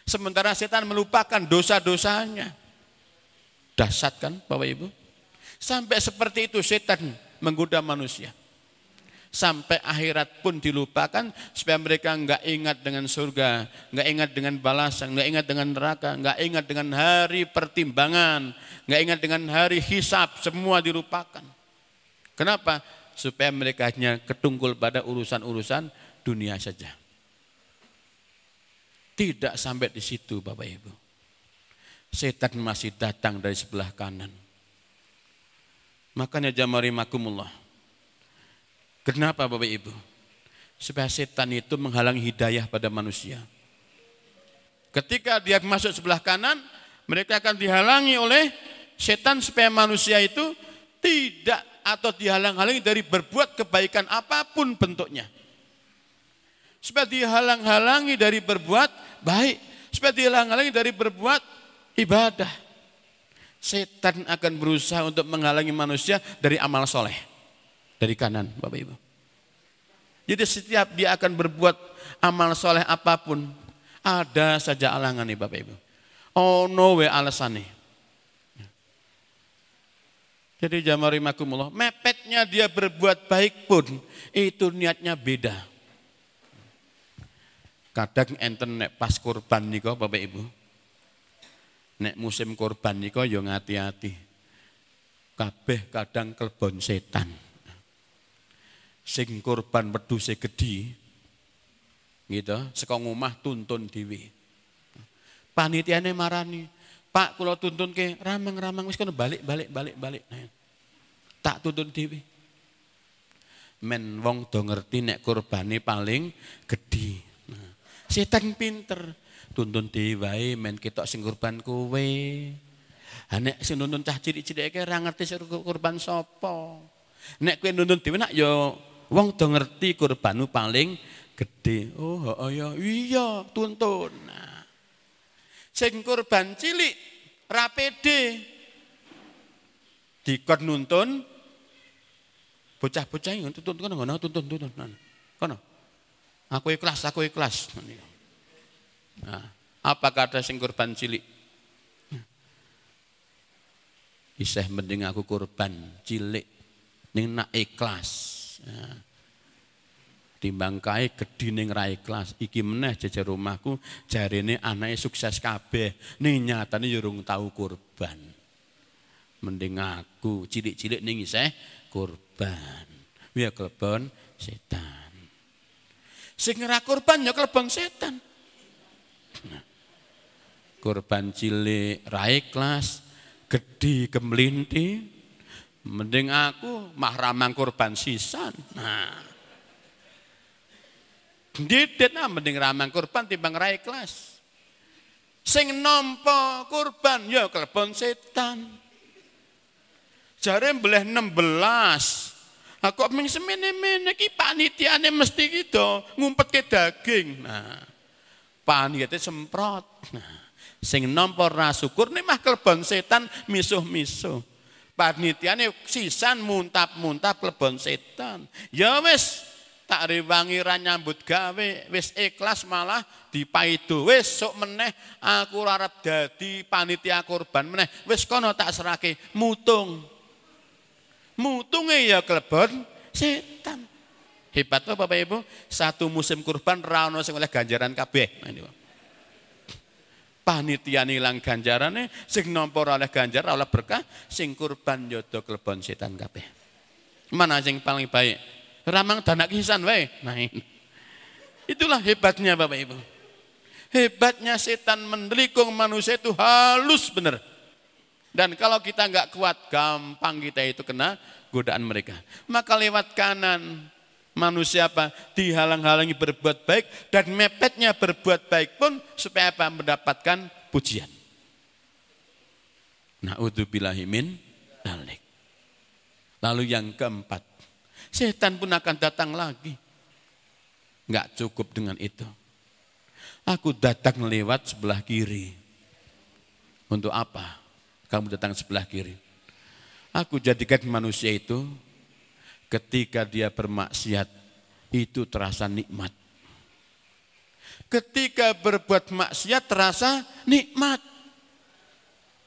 Sementara setan melupakan dosa-dosanya. Dasar kan Bapak Ibu? Sampai seperti itu setan menggoda manusia. Sampai akhirat pun dilupakan supaya mereka enggak ingat dengan surga, enggak ingat dengan balasan, enggak ingat dengan neraka, enggak ingat dengan hari pertimbangan, enggak ingat dengan hari hisap, semua dilupakan. Kenapa? Supaya mereka hanya ketungkul pada urusan-urusan dunia saja. Tidak sampai di situ Bapak Ibu. Setan masih datang dari sebelah kanan Makanya jamari makumullah. Kenapa Bapak Ibu? Supaya setan itu menghalangi hidayah pada manusia. Ketika dia masuk sebelah kanan, mereka akan dihalangi oleh setan supaya manusia itu tidak atau dihalang-halangi dari berbuat kebaikan apa pun bentuknya. Supaya dihalang-halangi dari berbuat baik, supaya dihalang-halangi dari berbuat ibadah setan akan berusaha untuk menghalangi manusia dari amal soleh. Dari kanan, Bapak Ibu. Jadi setiap dia akan berbuat amal soleh apa pun, ada saja alangan nih Bapak Ibu. Oh no we alasan nih. Jadi jamari makumullah, mepetnya dia berbuat baik pun, itu niatnya beda. Kadang enten pas kurban nih kok Bapak Ibu nek musim korban niko yo ya ngati-ati. Kabeh kadang kelbon setan. Sing korban wedhuse gedhi. Gitu, saka ngomah tuntun dhewe. Panitiane marani, Pak kula tuntun ke ramang-ramang wis kono balik balik balik balik. Nah, tak tuntun dhewe. Men wong do ngerti nek kurbane paling gedhi. Nah, setan pinter tuntun dhewe men ketok sing kurban kowe. Nek sing nuntun cah cilik-cilik ora ngerti sing kurban sapa. Nek kowe nuntun dhewe nak ya wong do ngerti kurbanmu paling gede. Oh, oh ya iya tuntun. Nah. Sing kurban cilik rapede. Dikon nuntun bocah-bocah yang tuntun kono ngono tuntun tuntun. Kono. Aku ikhlas, aku ikhlas. Nah, apa kata sing kurban cilik? Iseh mending aku kurban cilik ning nak ikhlas. Nah, timbang kae gedhi ning ra ikhlas. Iki meneh jajar rumahku jarene anake sukses kabeh. Ning nyatane yo urung tau kurban. Mending aku cilik-cilik ning isih kurban. Ya kelebon setan. Sing ora kurban ya kelebon setan. Kurban cilik ra ikhlas, gedhi kemlinti, mending aku mahramang kurban sisan. Nah, Didet nah mending ramang kurban timbang ra ikhlas. Sing nampa kurban ya kelebon setan. Jare mbleh 16. Aku ming semene-mene ki panitiane mesti gitu ngumpetke daging. Nah, panitiane semprot. Nah, sing nampa ra syukur mah kelebon setan misuh-misuh. Panitiane sisan muntap-muntap kelebon setan. Ya wis tak rewangi ra nyambut gawe wis ikhlas malah dipaido wis sok meneh aku arep dadi panitia kurban meneh wis kono tak serake mutung Mutunge ya klebon setan. Hebat apa Bapak Ibu? Satu musim kurban ra ono sing oleh ganjaran kabeh. Nah, Panitia nilang ganjarane sing nampa oleh ganjar oleh berkah, sing kurban yodo klebon setan kabeh. Mana sing paling baik? Ramang danak kisan wae. Nah. Itulah hebatnya Bapak Ibu. Hebatnya setan mendelikung manusia itu halus benar. Dan kalau kita nggak kuat, gampang kita itu kena godaan mereka. Maka lewat kanan, manusia apa? Dihalang-halangi berbuat baik dan mepetnya berbuat baik pun supaya apa? Mendapatkan pujian. Nah, min dalik. Lalu yang keempat, setan pun akan datang lagi. Nggak cukup dengan itu. Aku datang lewat sebelah kiri. Untuk apa? kamu datang sebelah kiri. Aku jadikan manusia itu ketika dia bermaksiat itu terasa nikmat. Ketika berbuat maksiat terasa nikmat.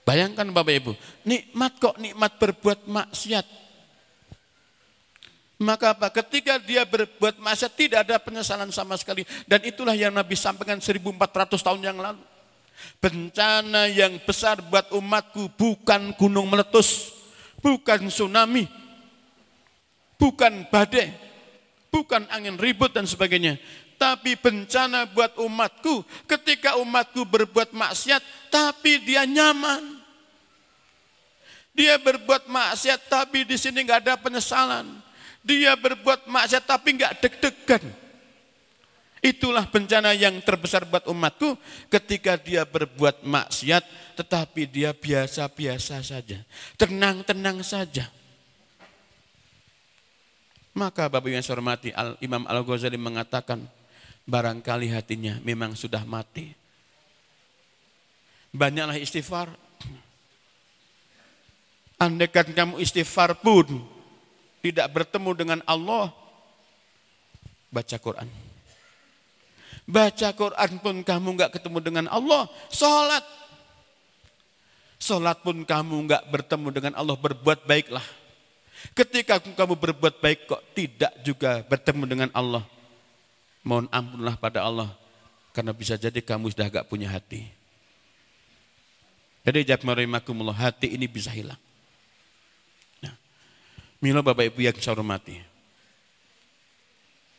Bayangkan Bapak Ibu, nikmat kok nikmat berbuat maksiat. Maka apa? Ketika dia berbuat maksiat tidak ada penyesalan sama sekali. Dan itulah yang Nabi sampaikan 1400 tahun yang lalu. Bencana yang besar buat umatku bukan gunung meletus, bukan tsunami, bukan badai, bukan angin ribut dan sebagainya. Tapi bencana buat umatku ketika umatku berbuat maksiat tapi dia nyaman. Dia berbuat maksiat tapi di sini nggak ada penyesalan. Dia berbuat maksiat tapi nggak deg-degan Itulah bencana yang terbesar buat umatku ketika dia berbuat maksiat tetapi dia biasa-biasa saja. Tenang-tenang saja. Maka Bapak yang saya hormati Imam Al-Ghazali mengatakan barangkali hatinya memang sudah mati. Banyaklah istighfar. Andaikan kamu istighfar pun tidak bertemu dengan Allah, baca Quran. Baca Quran pun kamu nggak ketemu dengan Allah. Sholat. Sholat pun kamu nggak bertemu dengan Allah. Berbuat baiklah. Ketika kamu berbuat baik kok tidak juga bertemu dengan Allah. Mohon ampunlah pada Allah. Karena bisa jadi kamu sudah gak punya hati. Jadi jabmarimakumullah hati ini bisa hilang. Nah, Milo Bapak Ibu yang saya hormati.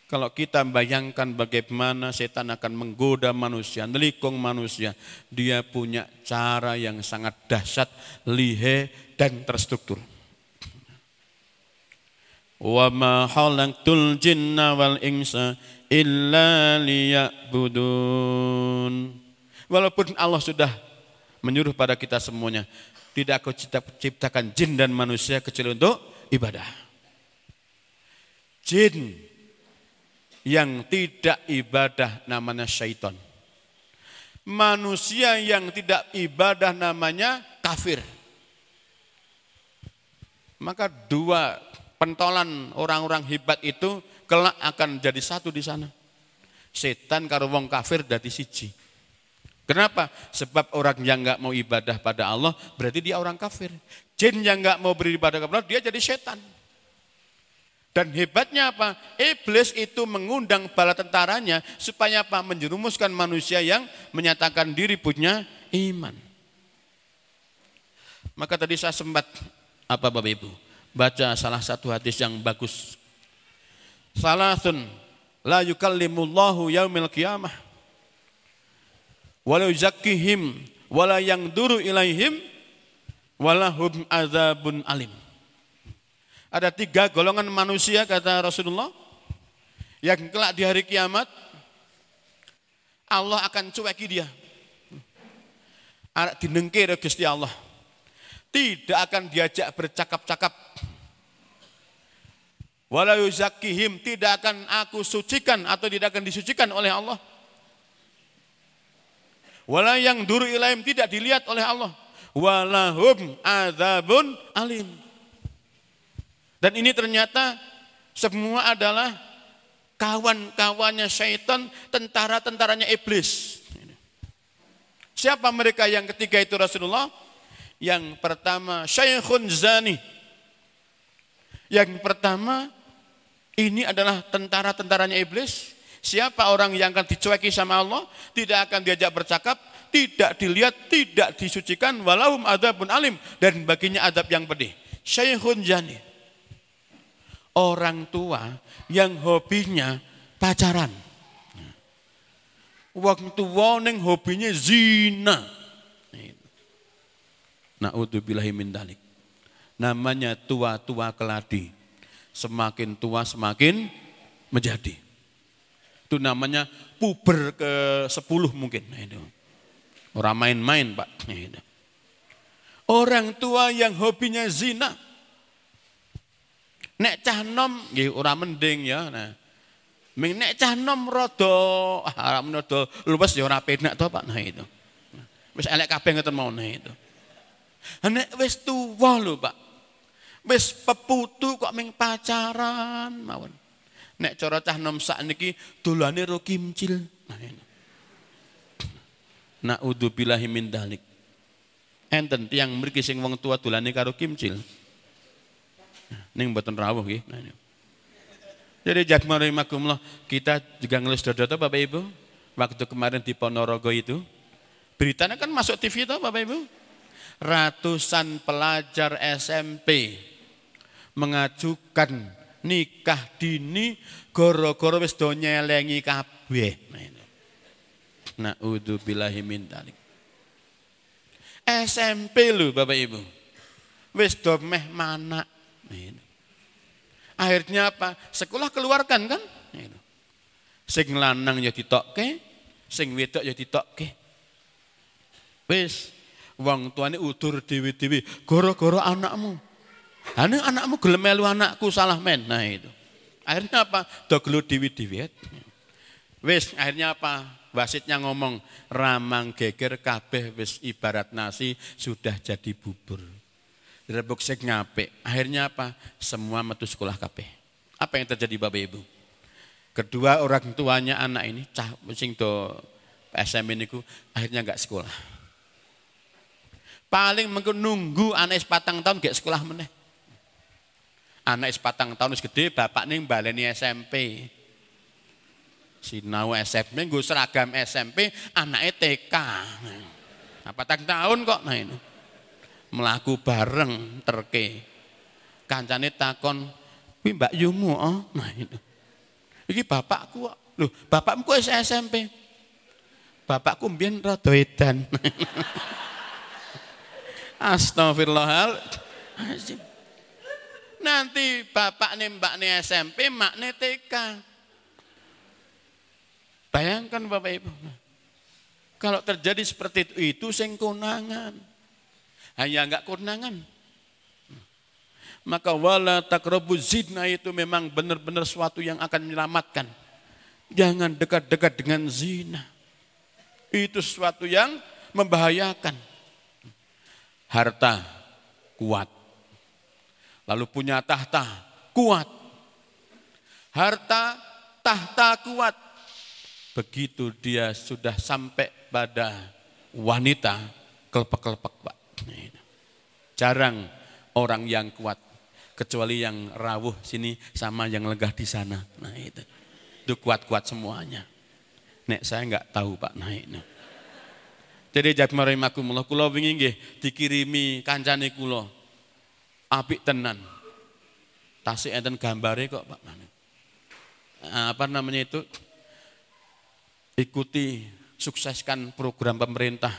Kalau kita bayangkan bagaimana setan akan menggoda manusia, nelikung manusia, dia punya cara yang sangat dahsyat, lihe dan terstruktur. Wa ma halaqtul jinna wal insa illa liya'budun. Walaupun Allah sudah menyuruh pada kita semuanya, tidak aku ciptakan jin dan manusia kecuali untuk ibadah. Jin yang tidak ibadah namanya syaitan. Manusia yang tidak ibadah namanya kafir. Maka dua pentolan orang-orang hebat itu kelak akan jadi satu di sana. Setan karo wong kafir dadi siji. Kenapa? Sebab orang yang nggak mau ibadah pada Allah berarti dia orang kafir. Jin yang nggak mau beribadah kepada Allah dia jadi setan. Dan hebatnya apa? Iblis itu mengundang bala tentaranya supaya apa? Menjerumuskan manusia yang menyatakan diri punya iman. Maka tadi saya sempat apa Bapak Ibu? Baca salah satu hadis yang bagus. Salasun la yukallimullahu yaumil qiyamah. Walau zakkihim wala yang duru ilaihim walahum azabun alim. Ada tiga golongan manusia kata Rasulullah yang kelak di hari kiamat Allah akan cueki dia. Dinengkir Gusti Allah. Tidak akan diajak bercakap-cakap. Walau zakihim tidak akan aku sucikan atau tidak akan disucikan oleh Allah. Walau yang duru ilaim tidak dilihat oleh Allah. Walahum azabun alim dan ini ternyata semua adalah kawan-kawannya syaitan, tentara-tentaranya iblis. Siapa mereka yang ketiga itu Rasulullah? Yang pertama Syekhun Zani. Yang pertama ini adalah tentara-tentaranya iblis. Siapa orang yang akan dicueki sama Allah, tidak akan diajak bercakap, tidak dilihat, tidak disucikan, walahum adabun alim dan baginya adab yang pedih. Syekhun Zani orang tua yang hobinya pacaran. Wong tua neng hobinya zina. Na'udzubillahi min dalik. Namanya tua-tua keladi. Semakin tua semakin menjadi. Itu namanya puber ke sepuluh mungkin. Nah, itu. Orang main-main pak. Nah, itu. Orang tua yang hobinya zina Nek cah nom nggih ora mending ya. Nah. Ming nek cah nom rada ah rada luwes ya ora penak to Pak nah itu. Wis elek kabeh ngoten mau nah itu. Nek wis tuwa lho Pak. Wis peputu kok ming pacaran mawon. Nek cara cah nom sakniki dolane ro kimcil. Nah. Na'udzubillahi min dalik. Enten tiang mriki sing wong tua dolane karo kimcil. Ning mboten rawuh nggih. Nah, Jadi jadmarimakumullah kita juga ngelis dodo Bapak Ibu. Waktu kemarin di Ponorogo itu. Beritanya kan masuk TV itu Bapak Ibu. Ratusan pelajar SMP mengajukan nikah dini goro-goro wis do nyelengi kabeh. Nah. SMP lho Bapak Ibu. Wis do meh mana Akhirnya apa? Sekolah keluarkan kan? Sing lanang ya ditokke, sing wedok ya ditokke. Wis, wong tuane udur dewi-dewi, goro-goro anakmu. Ane anakmu gelem melu anakku salah men. Nah itu. Akhirnya apa? Do gelu dewi-dewi. Wis, akhirnya apa? Wasitnya ngomong, ramang geger kabeh wis ibarat nasi sudah jadi bubur direbuk sek ngape. Akhirnya apa? Semua metu sekolah kabeh. Apa yang terjadi Bapak Ibu? Kedua orang tuanya anak ini, cah sing do SM ini ku, akhirnya enggak sekolah. Paling mungkin nunggu anak sepatang tahun gak sekolah meneh. Anak sepatang tahun wis gede, bapak nih baleni SMP. Sinau SMP, gue seragam SMP, anaknya TK. Nah, patang tahun kok, nah ini melaku bareng terke. Kancane takon, "Kuwi Mbak Yumu oh?" Nah itu. Iki bapakku kok. Loh, bapakmu kok SMP? Bapakku mbiyen rada edan. Astagfirullahaladzim. Nanti bapak nih mbak nih SMP, mak nih TK. Bayangkan Bapak Ibu. Kalau terjadi seperti itu, itu sing konangan hanya enggak konangan. Maka wala takrobu zina itu memang benar-benar suatu yang akan menyelamatkan. Jangan dekat-dekat dengan zina. Itu sesuatu yang membahayakan. Harta kuat. Lalu punya tahta kuat. Harta, tahta kuat. Begitu dia sudah sampai pada wanita, kelepek-kelepek Pak. Jarang orang yang kuat. Kecuali yang rawuh sini sama yang legah di sana. Nah itu. Itu kuat-kuat semuanya. Nek saya nggak tahu Pak. Nah. Jadi jatmarahimakumullah kula wingi nggih dikirimi kancane kula. Apik tenan. Tasik enten gambare kok Pak. Nah, apa namanya itu? Ikuti sukseskan program pemerintah.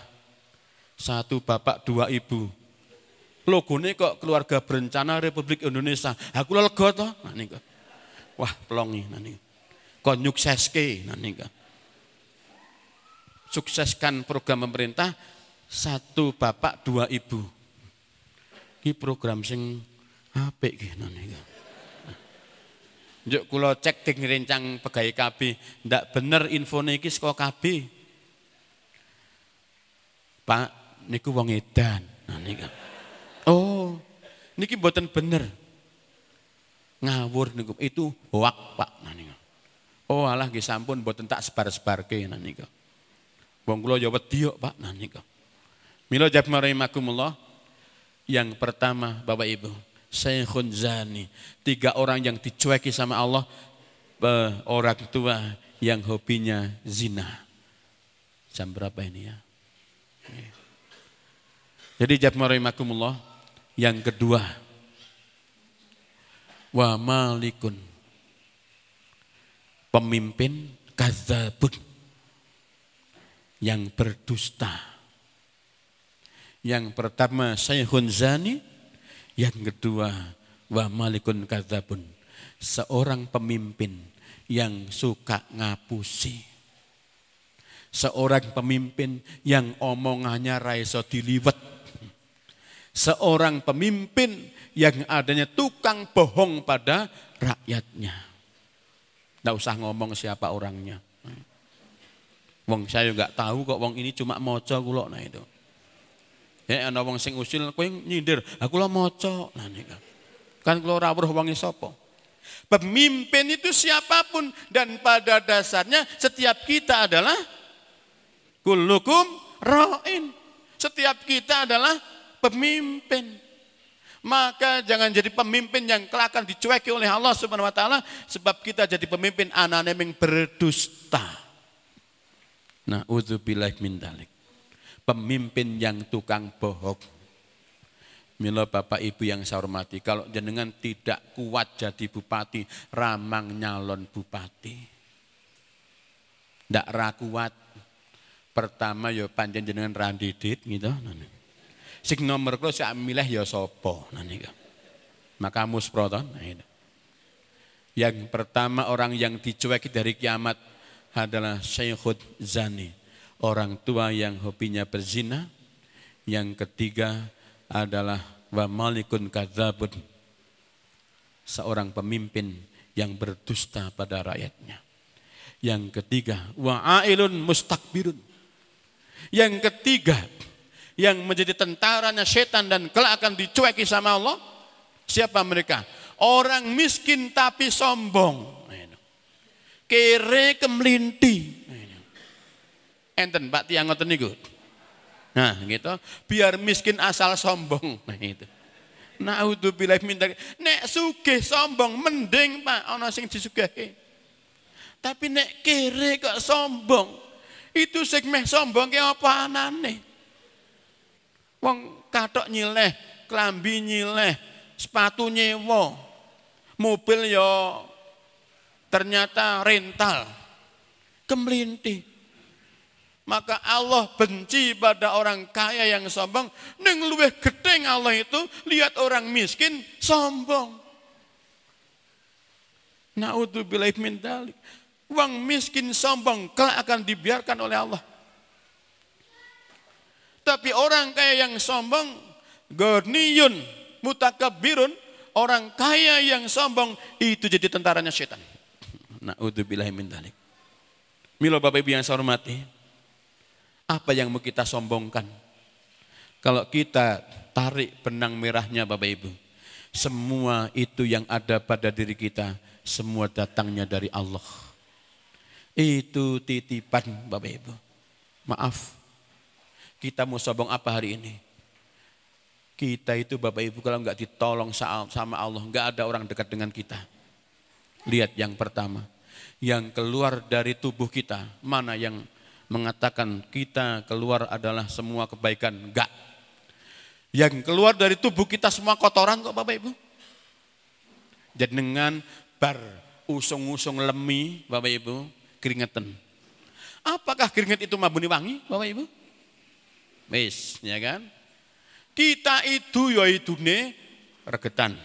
Satu bapak, dua ibu logone kok keluarga berencana Republik Indonesia. Aku lega toh. Nah. Wah, plongi nah niku. Kon nyukseske nah niku. Sukseskan program pemerintah satu bapak dua ibu. Ki program sing apik ki nah niku. Njuk kula cek ting rencang pegawai KB, ndak bener infone iki saka KB. Pak, niku wong edan. Nah niku. Oh, niki buatan bener. Ngawur niku itu hoak Pak nah Oh alah nggih sampun mboten tak sebar-sebarke nah niku. Wong kula ya wedi Pak niku. Mila rahimakumullah. Yang pertama Bapak Ibu, Syekhun Zani. Tiga orang yang dicueki sama Allah, orang tua yang hobinya zina. Jam berapa ini ya? Jadi rahimakumullah, yang kedua, wa malikun. Pemimpin kadzabun yang berdusta. Yang pertama Syekhun Zani, yang kedua wa malikun kadzabun. Seorang pemimpin yang suka ngapusi. Seorang pemimpin yang omongannya raiso diliwet seorang pemimpin yang adanya tukang bohong pada rakyatnya. Tidak usah ngomong siapa orangnya. Wong saya nggak tahu kok wong ini cuma moco kulo nah itu. Ya ana wong sing usil kowe nyindir, aku lah moco nah nika. Kan kulo ora weruh wong sapa. Pemimpin itu siapa pun dan pada dasarnya setiap kita adalah kullukum ra'in. Setiap kita adalah pemimpin. Maka jangan jadi pemimpin yang kelak akan dicueki oleh Allah Subhanahu wa taala sebab kita jadi pemimpin anak yang berdusta. Nah, udzubillah min dalik. Pemimpin yang tukang bohong. Mila Bapak Ibu yang saya hormati, kalau jenengan tidak kuat jadi bupati, ramang nyalon bupati. Tidak rakuat. Pertama ya panjen jenengan randidit gitu. Sing nomor kula sak milih ya niku. Maka musproton nah itu. Yang pertama orang yang dicueki dari kiamat adalah Syekhud Zani. Orang tua yang hobinya berzina. Yang ketiga adalah wa malikun kadzabun. Seorang pemimpin yang berdusta pada rakyatnya. Yang ketiga, wa ailun mustakbirun. Yang ketiga, yang menjadi tentaranya setan dan kelak akan dicueki sama Allah? Siapa mereka? Orang miskin tapi sombong. Kere kemelinti. Enten Pak tiang ngoten niku. Nah, gitu. Biar miskin asal sombong. Nah, itu. Naudzubillah minta nek sugih sombong mending Pak ana sing disugahi. Tapi nek kere kok sombong, itu sing meh sombong ke apa anane? Wong katok nyileh, klambi nyileh, sepatu nyewa, mobil yo ternyata rental, kemelinti. Maka Allah benci pada orang kaya yang sombong. Neng luweh gedeng Allah itu lihat orang miskin sombong. Naudzubillah min dalik. Uang miskin sombong kelak akan dibiarkan oleh Allah. Tapi orang kaya yang sombong, gorniyun, mutakabirun, orang kaya yang sombong, itu jadi tentaranya setan. Na'udzubillahi min dalik. Milo Bapak Ibu yang saya hormati, apa yang mau kita sombongkan? Kalau kita tarik benang merahnya Bapak Ibu. Semua itu yang ada pada diri kita, semua datangnya dari Allah. Itu titipan Bapak Ibu. Maaf, kita mau sombong apa hari ini? Kita itu Bapak Ibu kalau nggak ditolong sama Allah, nggak ada orang dekat dengan kita. Lihat yang pertama, yang keluar dari tubuh kita, mana yang mengatakan kita keluar adalah semua kebaikan? Enggak. Yang keluar dari tubuh kita semua kotoran kok Bapak Ibu. Jadi dengan bar usung-usung lemi Bapak Ibu, keringetan. Apakah keringet itu mabuni wangi Bapak Ibu? Wis, ya kan? Kita itu ya idune regetan.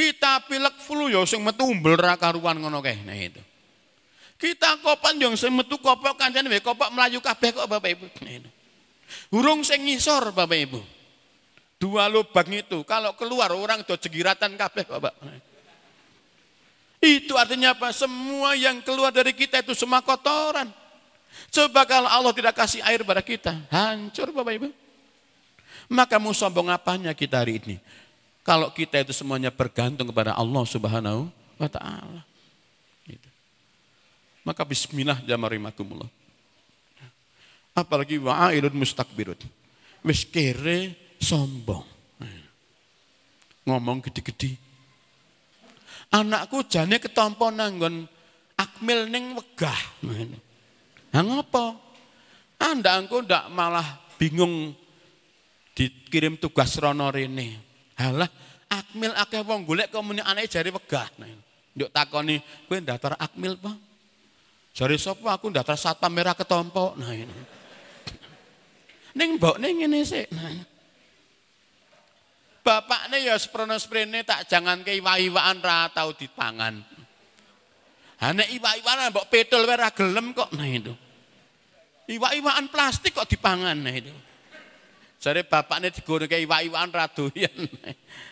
Kita pilek flu ya sing metu umbel karuan ngono kae. Nah itu. Kita kopan yang sing metu kopok kancane wae kopok melayu kabeh kok Bapak Ibu. Nah itu. Hurung sing ngisor Bapak Ibu. Dua lubang itu kalau keluar orang do jegiratan kabeh Bapak. Itu artinya apa? Semua yang keluar dari kita itu semua kotoran. Coba kalau Allah tidak kasih air pada kita, hancur Bapak Ibu. Maka mau sombong apanya kita hari ini? Kalau kita itu semuanya bergantung kepada Allah Subhanahu wa taala. Gitu. Maka bismillah jamarimakumullah. Apalagi wa'ailun mustakbirun. Wis kere sombong. Ngomong gede-gede. Anakku jane ketompo nanggon akmil ning wegah. Nah, ngapa? Anda engko ndak malah bingung dikirim tugas rono rene. Halah, akmil akeh wong golek kok muni anake jari wegah. Nduk takoni, kowe daftar akmil, Pak? Jari sapa aku daftar satpam merah ketompo. Nah ini. Ning mbok ning ngene sik. Nah. Bapakne ya sprono-sprene tak jangan ke iwa-iwaan ra tau dipangan. Ha nek iwa-iwaan mbok petul wae ra gelem kok nah itu. Iwa-iwaan plastik kok dipangan nah itu. Jare bapakne digoreng iwak-iwakan ra doyan.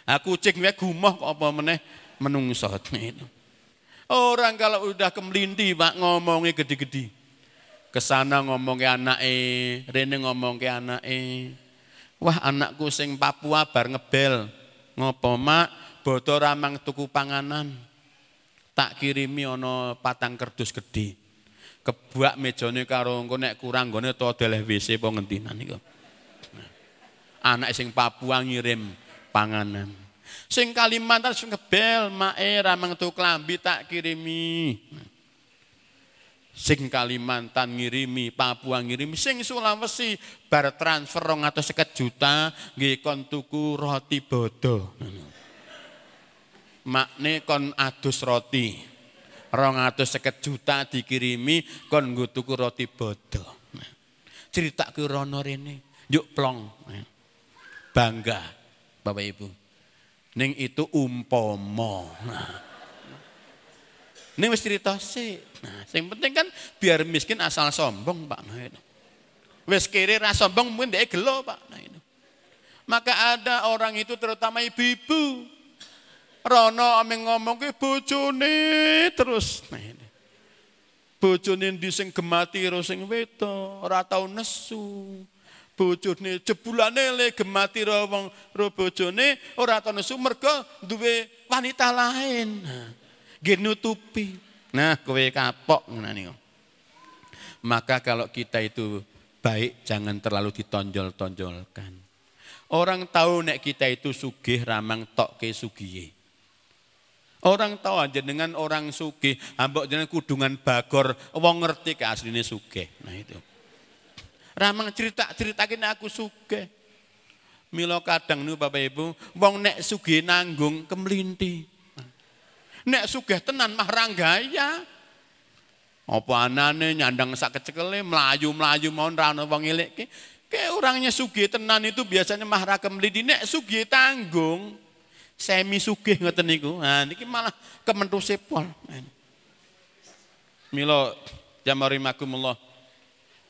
Wae gumoh kok apa meneh menungso. Orang kalau udah kemelinti Pak ngomongnya gede-gede. Ke sana ngomongnya anake, rene ngomongnya anake. Wah anakku sing Papua bar ngebel. Ngopo mak, bodo ramang tuku panganan. Tak kirimi ono patang kerdus gede. Kebuak mejane karo engko nek kurang gone to deleh WC apa ngentinan iku anak sing Papua ngirim panganan. Sing Kalimantan sing ngebel mae ramang tu klambi tak kirimi. Sing Kalimantan ngirimi, Papua ngirimi, sing Sulawesi bar transfer rong atau seket juta nggih kon tuku roti bodo. Makne kon adus roti. Rong atau seket juta dikirimi kon nggo tuku roti bodo. Cerita ke rono rene, yuk plong bangga Bapak Ibu. Ning itu umpomo. Nah. Ning wis cerita sih. Nah, sing penting kan biar miskin asal sombong, Pak. Nah, itu. Wis kiri ra sombong mungkin dia gelo, Pak. Nah, itu. Maka ada orang itu terutama ibu-ibu. Rono ameng ngomong ke bojone terus. Nah, ini. Bojone di sing gemati sing wedo, ora tau nesu bojone jebulane le gemati wong ro bojone ora ana mergo duwe wanita lain. Nggih nutupi. Nah, kowe kapok ngono Maka kalau kita itu baik jangan terlalu ditonjol-tonjolkan. Orang tahu nek kita itu sugih ramang tok ke sugiye. Orang tahu aja dengan orang sugih, ambok jeneng kudungan bagor, wong ngerti ke asline sugih. Nah itu. Ramang cerita cerita kini aku suge. Milo kadang nu Bapak Ibu, wong nek suge nanggung kemlinti. Nek suge tenan mah ranggaya. Apa anane nyandang sak kecekele melayu-melayu mau rano wong elek ke. Orangnya suge tenan itu biasanya mah ra kemlinti. Nek suge tanggung, semi sugih ngoten niku. Nah niki malah kementu sepol. Milo jamarimakumullah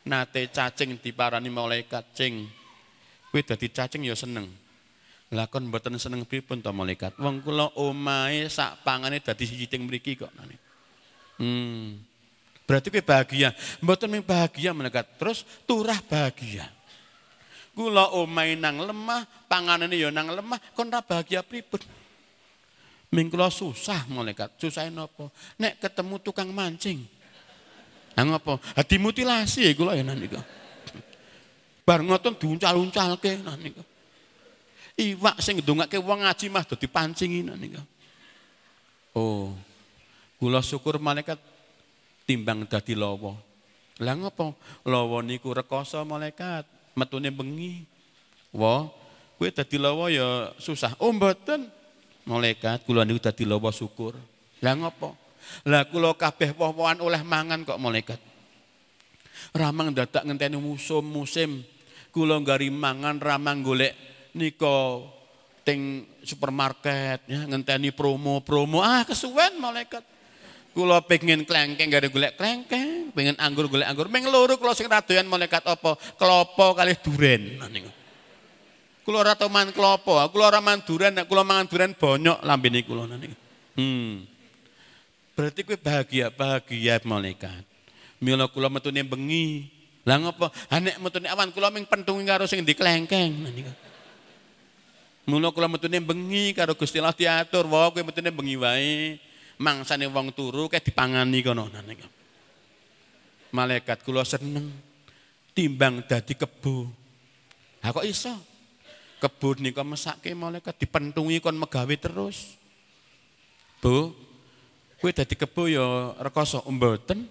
nate cacing diparani malaikat cing. Kowe dadi cacing ya seneng. Lah kon mboten seneng pripun to malaikat? Wong kula omahe sak pangane dadi siji ting mriki kok. Hmm. Berarti kowe bahagia. Mboten mung bahagia malaikat, terus turah bahagia. Kula omahe nang lemah, panganane ya nang lemah, kon ra bahagia pripun? Ming kula susah malaikat. Susahe napa? Nek ketemu tukang mancing. Lah ngopo? Ha dimutilasi kula ya niku. Bar ngoten diuncal-uncalke niku. Iwak sing ndongake wong ngaji mah dadi pancingi niku. Oh. Kula syukur malaikat timbang dadi lawa. Lah ngopo? Lawa niku rekoso malaikat, metune bengi. Wah, kowe dadi lawa ya susah. Oh mboten. Malaikat kula niku dadi lawa syukur. Lah ngopo? Lah kula kabeh woh-wohan oleh mangan kok malaikat. Ramang dadak ngenteni musim musim. Kula gari mangan ramang golek nika ting supermarket ya ngenteni promo-promo. Ah kesuwen malaikat. Kula pengen klengkeng ada golek klengkeng, pengen anggur golek anggur. Meng loro kula sing radoyan malaikat apa? Klopo kali duren. Kula ora tau mangan klopo, kula ora mangan duren, kula mangan duren bonyok lambene kula niku. Hmm. Berarti kowe bahagia, bahagia malaikat. Mila kula metune bengi. Lah ngopo? Ha nek metune awan kula ming pentungi karo sing diklengkeng niku. Mula kula metune bengi karo Gusti Allah diatur, wae kowe metune bengi wae. Mangsane wong turu kayak dipangani kono niku. Malaikat kula seneng timbang dadi kebo. Ha kok iso? Kebun nika mesake malaikat dipentungi kon megawe terus. Bu, kowe dadi kebo ya rekoso mboten.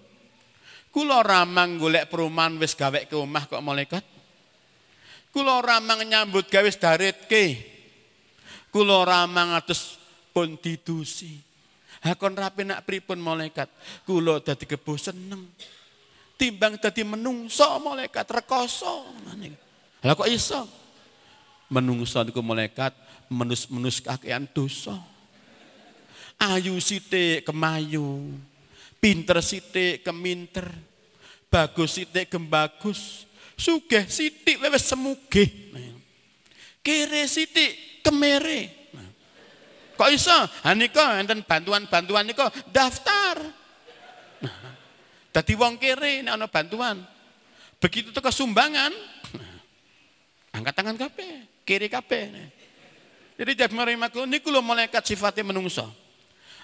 Kula ramang golek perumahan wis gawe ke omah kok malaikat. Kula ramang nyambut gawe wis daretke. Kula ramang atus pun didusi. Hakon rapi nak pripun malaikat. Kula dadi kebo seneng. Timbang dadi menungso malaikat rekoso. Lah kok iso? menungso niku malaikat menus-menus kakean dosa. Ayu sithik kemayu, pinter sithik keminter, bagus sithik gembagus, sugih sithik wis semugih. Kere sithik kemere. Kok iso? Ha nika enten bantuan-bantuan nika daftar. Dadi wong kere nek ana bantuan. Begitu teko sumbangan, angkat tangan kabeh kiri kabeh. Jadi jadi marimaku niku lho malaikat sifatnya menungso.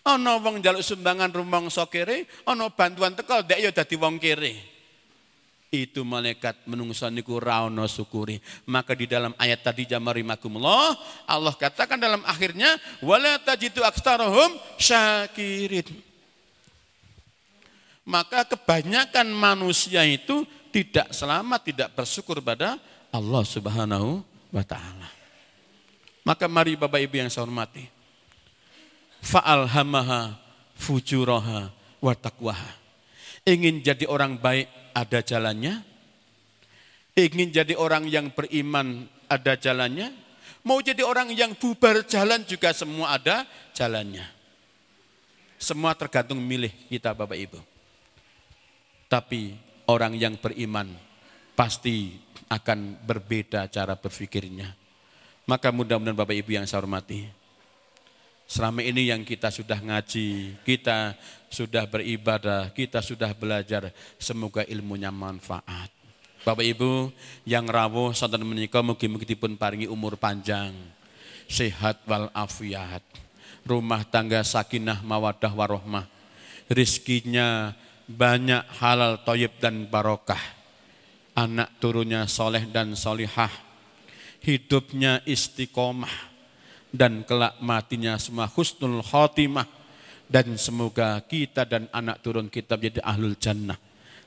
Ana wong njaluk sumbangan rumangsa kiri, ana bantuan teko dek ya dadi wong kiri. Itu malaikat menungso niku ra ana syukuri. Maka di dalam ayat tadi jamarimakumullah Allah katakan dalam akhirnya wala tajidu aktsarahum syakirin. Maka kebanyakan manusia itu tidak selamat, tidak bersyukur pada Allah Subhanahu wa ta'ala. Maka mari Bapak Ibu yang saya hormati. Fa'alhamaha fujuraha wa. Ingin jadi orang baik ada jalannya. Ingin jadi orang yang beriman ada jalannya. Mau jadi orang yang bubar jalan juga semua ada jalannya. Semua tergantung milih kita Bapak Ibu. Tapi orang yang beriman pasti akan berbeda cara berpikirnya. Maka mudah-mudahan Bapak Ibu yang saya hormati, selama ini yang kita sudah ngaji, kita sudah beribadah, kita sudah belajar, semoga ilmunya manfaat. Bapak Ibu yang rawuh sonten menika mugi-mugi dipun paringi umur panjang, sehat wal afiat, rumah tangga sakinah mawadah warohmah, rizkinya banyak halal toyib dan barokah. Anak turunnya soleh dan solihah, hidupnya istiqomah, dan kelak matinya semua husnul khotimah, dan semoga kita dan anak turun kita menjadi ahlul jannah.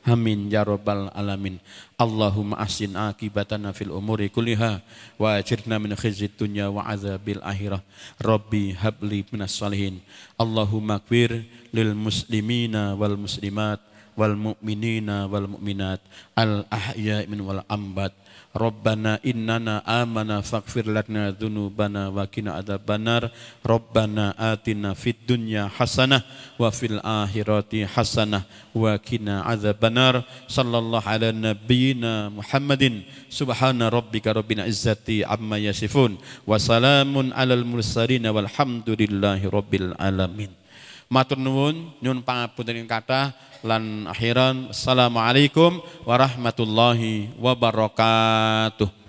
Amin ya rabbal alamin. Allahumma ahsin akibatana fil umuri kulliha wa ajirna min khizyid dunya wa azabil akhirah. Rabbi habli minas salihin. Allahumma kwir lil muslimina wal muslimat wal mu'minina wal mu'minat al ahya min wal ambat Rabbana innana amana faghfir lana dzunubana wa qina adzabannar Rabbana atina fid dunya hasanah wa fil akhirati hasanah wa qina adzabannar sallallahu ala nabiyyina Muhammadin. Subhana rabbika rabbil izzati amma yasifun wa salamun alal mursalin walhamdulillahi rabbil alamin Matur nuwun nyun pangapunten kathah lan akhiran. Assalamualaikum warahmatullahi wabarakatuh